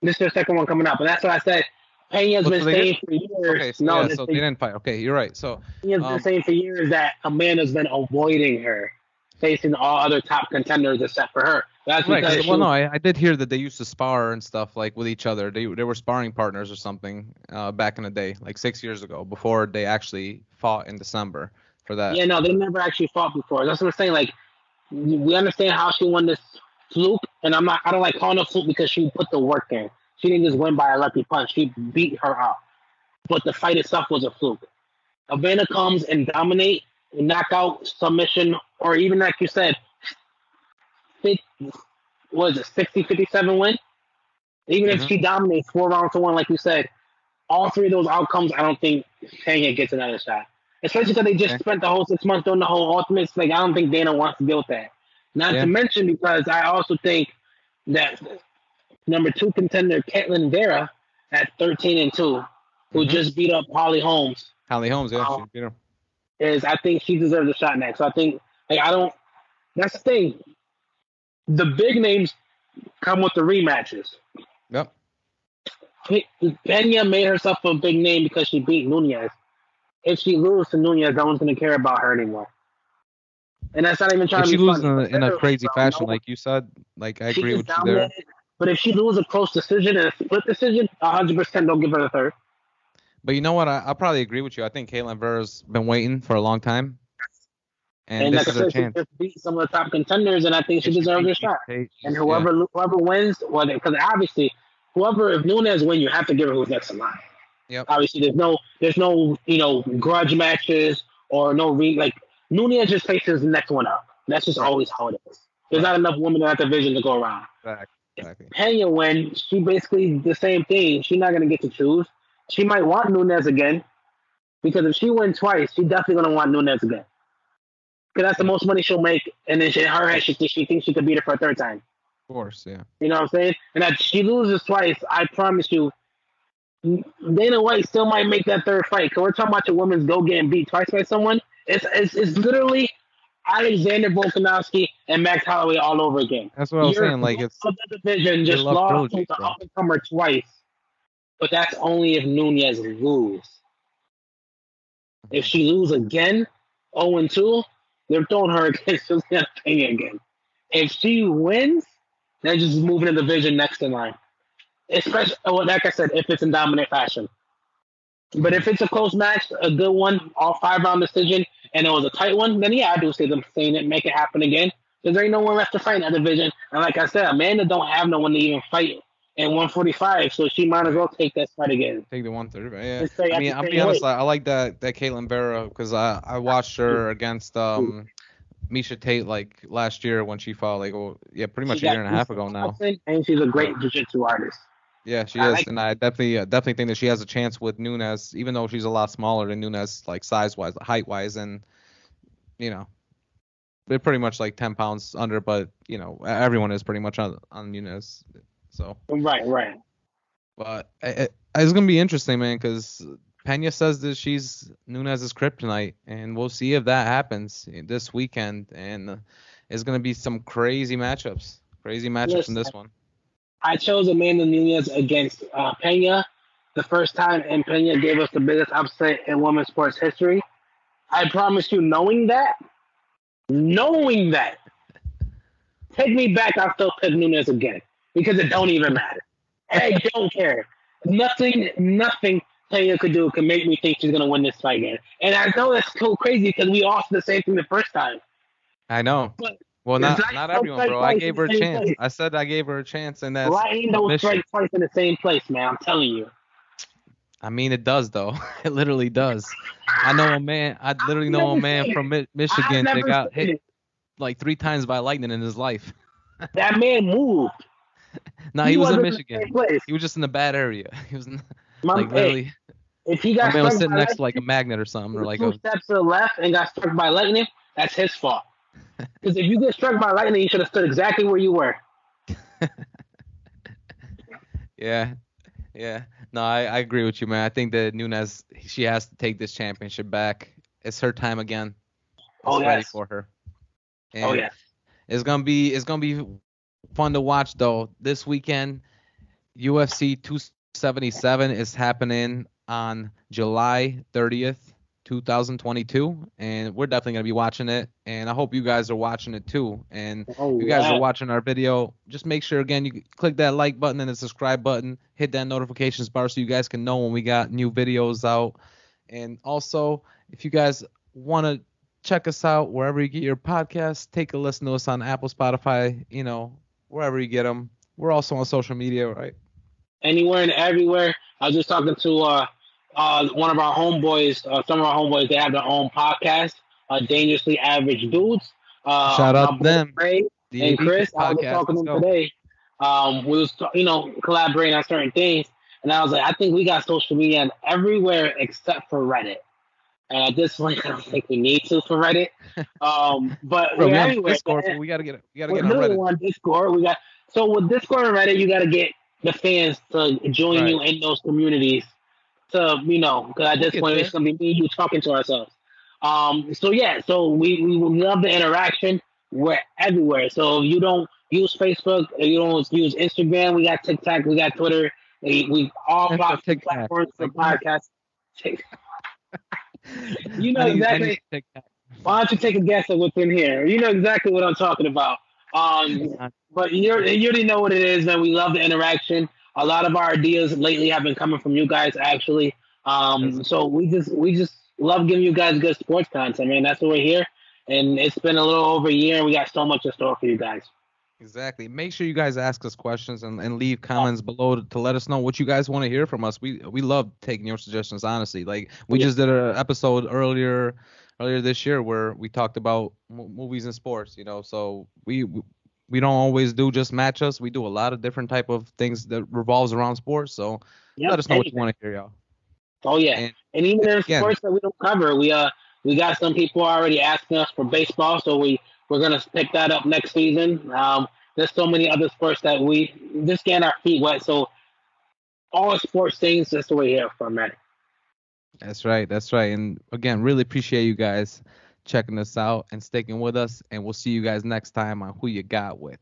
This is their second one coming up, and that's what I said. Peña's been saying for years. Okay, so, no, yeah, so they didn't fight. Okay, you're right. So Peña's um, been saying for years that Amanda's been avoiding her, facing all other top contenders except for her. That's right. Well, was, no, I, I, did hear that they used to spar and stuff like with each other. They they were sparring partners or something uh, back in the day, like six years ago, before they actually fought in December for that. Yeah, no, they never actually fought before. That's what I'm saying. Like, we understand how she won this fluke, and I'm not. I don't like calling it a fluke because she put the work in. She didn't just win by a lucky punch. She beat her up. But the fight itself was a fluke. Amanda comes and dominate, knockout, submission, or even like you said, was it 60, 57 win? Even mm-hmm. if she dominates four rounds to one, like you said, all three of those outcomes, I don't think Peña gets another shot. Especially because they just okay. spent the whole six months doing the whole ultimate. Like I don't think Dana wants to deal with that. Not yeah. to mention because I also think that number two contender Ketlen Vieira at 13 and 2, who mm-hmm. just beat up Holly Holmes. Holly Holmes, yeah, um, she beat her. Is I think she deserves a shot next. So I think like I don't that's the thing. The big names come with the rematches. Yep. Peña made herself a big name because she beat Nunes. If she loses to Nunes, no one's gonna care about her anymore. And that's not even trying if to. She loses in, in, a crazy fashion, like you said. Like I agree with you there. But if she loses a close decision and a split decision, 100% don't give her the third. But you know what? I, will probably agree with you. I think Ketlen Vieira's been waiting for a long time. And, and this like is I said, chance. she just beat some of the top contenders, and I think she, she deserves a shot. and whoever yeah. whoever wins, whether because obviously whoever if Nunes win, you have to give her who's next in line. Yep. Obviously, there's no there's no you know grudge matches or no re like Nunes just faces the next one up. That's just always how it is. There's not enough women in that division to go around. Exactly. Exactly. Peña win, she basically the same thing. She's not gonna get to choose. She might want Nunes again because if she wins twice, she's definitely gonna want Nunes again. Because that's the most money she'll make, and then she, her head, she, she thinks she could beat her for a third time. Of course, yeah. You know what I'm saying? And if she loses twice, I promise you, Dana White still might make that third fight. Cause we're talking about your woman's go getting beat twice by someone. It's it's, it's literally Alexander Volkanovski and Max Holloway all over again. That's what I was saying. Like it's the division just lost to the up and comer twice, but that's only if Nunes lose. If she loses again, 0 and 2, they're throwing her against Julianna Peña again. If she wins, they're just moving the division next in line. Especially, well, like I said, if it's in dominant fashion. But if it's a close match, a good one, all five round decision, and it was a tight one, then yeah, I do see them saying it, make it happen again. Because there ain't no one left to fight in that division. And like I said, Amanda don't have no one to even fight in 145, so she might as well take that fight again. take the 130. Yeah. Say I mean, I'll be honest. I, I like that that Ketlen Vieira because I I watched her against um Miesha Tate like last year when she fought like oh yeah pretty much She a year and a half ago now. And she's a great jiu-jitsu artist. Yeah, she I is, like- and I definitely uh, definitely think that she has a chance with Nunes, even though she's a lot smaller than Nunes, like size wise, height wise, and you know, they're pretty much like 10 pounds under, but you know, everyone is pretty much on on Nunes. So, Right, right. but it, it- it's gonna be interesting, man, because Peña says that she's Nunes' kryptonite, and we'll see if that happens this weekend, and it's gonna be some crazy matchups, crazy matchups in this one. I chose Amanda Nunes against uh, Peña the first time, and Peña gave us the biggest upset in women's sports history. I promise you, knowing that, knowing that, take me back. I'll still pick Nunes again because it don't even matter. I don't care. Nothing, nothing Peña could do could make me think she's gonna win this fight again. And I know that's so crazy because we all said the same thing the first time. I know. But Well, not like not some everyone, bro. I gave her a chance. place. I said I gave her a chance, and that's Why ain't those submission. strike twice in the same place, man? I'm telling you. I mean, it does though. It literally does. I know a man. I literally know a man from Mi- Michigan that got hit it. like three times by lightning in his life. That man moved. No, he, was in Michigan. He was just in a bad area. He was in, My, like hey, literally. if he My got man was struck sitting next to like a lightning, magnet or something, or like two a. steps to the left and got struck by lightning, that's his fault. Because if you get struck by lightning, you should have stood exactly where you were. Yeah, yeah. No, I, I agree with you, man. I think that Nunes she has to take this championship back. It's her time again. It's Oh, ready for her. Oh And yeah. It's gonna be it's gonna be fun to watch though. This weekend, UFC 277 is happening on July 30th, 2022, and we're definitely gonna be watching it. And I hope you guys are watching it too. And Oh, you guys yeah. are watching our video, just make sure again you click that like button and the subscribe button, hit that notifications bar so you guys can know when we got new videos out. And also, if you guys want to check us out wherever you get your podcasts, take a listen to us on Apple, Spotify, you know, wherever you get them. We're also on social media, right? anywhere and everywhere. I was just talking to uh, uh, one of our homeboys, uh, some of our homeboys. They have their own podcast, uh, Dangerously Average Dudes. Uh, Shout out to them. Ray The and Chris, I was talking to them today. Um, we was you know collaborating on certain things, and I was like, I think we got social media everywhere except for Reddit. And at this point, I don't think we need to for Reddit. Um, but Bro, we're we have everywhere. Discord, we gotta get it we gotta We're get on Reddit. on Discord. We got so with Discord and Reddit, you got to get the fans to join Right. you in those communities. To you know, because at this point it's gonna be me and you talking to ourselves. Um. So yeah. So we we love the interaction. We're everywhere. So if you don't use Facebook, you don't use Instagram, we got TikTok, we got Twitter. We, we all That's a plat- TikTok. platforms for podcasts. You know I need- I exactly- Why don't you take a guess at what's in here? You know exactly what I'm talking about. Um, but you you already know what it is, man. We love the interaction. A lot of our ideas lately have been coming from you guys, actually. Um, so we just we just love giving you guys good sports content, man. That's why we're here, and it's been a little over a year, and we got so much in store for you guys. Exactly. Make sure you guys ask us questions and, and leave comments below to, to let us know what you guys want to hear from us. We we love taking your suggestions, honestly. Like we Yeah. just did an episode earlier earlier this year where we talked about m- movies and sports. You know, so we we don't always do just matchups. We do a lot of different type of things that revolves around sports. So Yep, let us know what you want to hear, y'all. Oh yeah, And- and, even in again- sports that we don't cover, we uh we got some people already asking us for baseball, so we we're gonna pick that up next season. Um, there's so many other sports that we just getting our feet wet. So all sports things. That's the way here for man. That's right. That's right. And again, really appreciate you guys checking us out and sticking with us. And we'll see you guys next time on Who You Got With.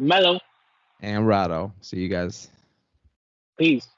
Melo. And Rado. See you guys. Peace.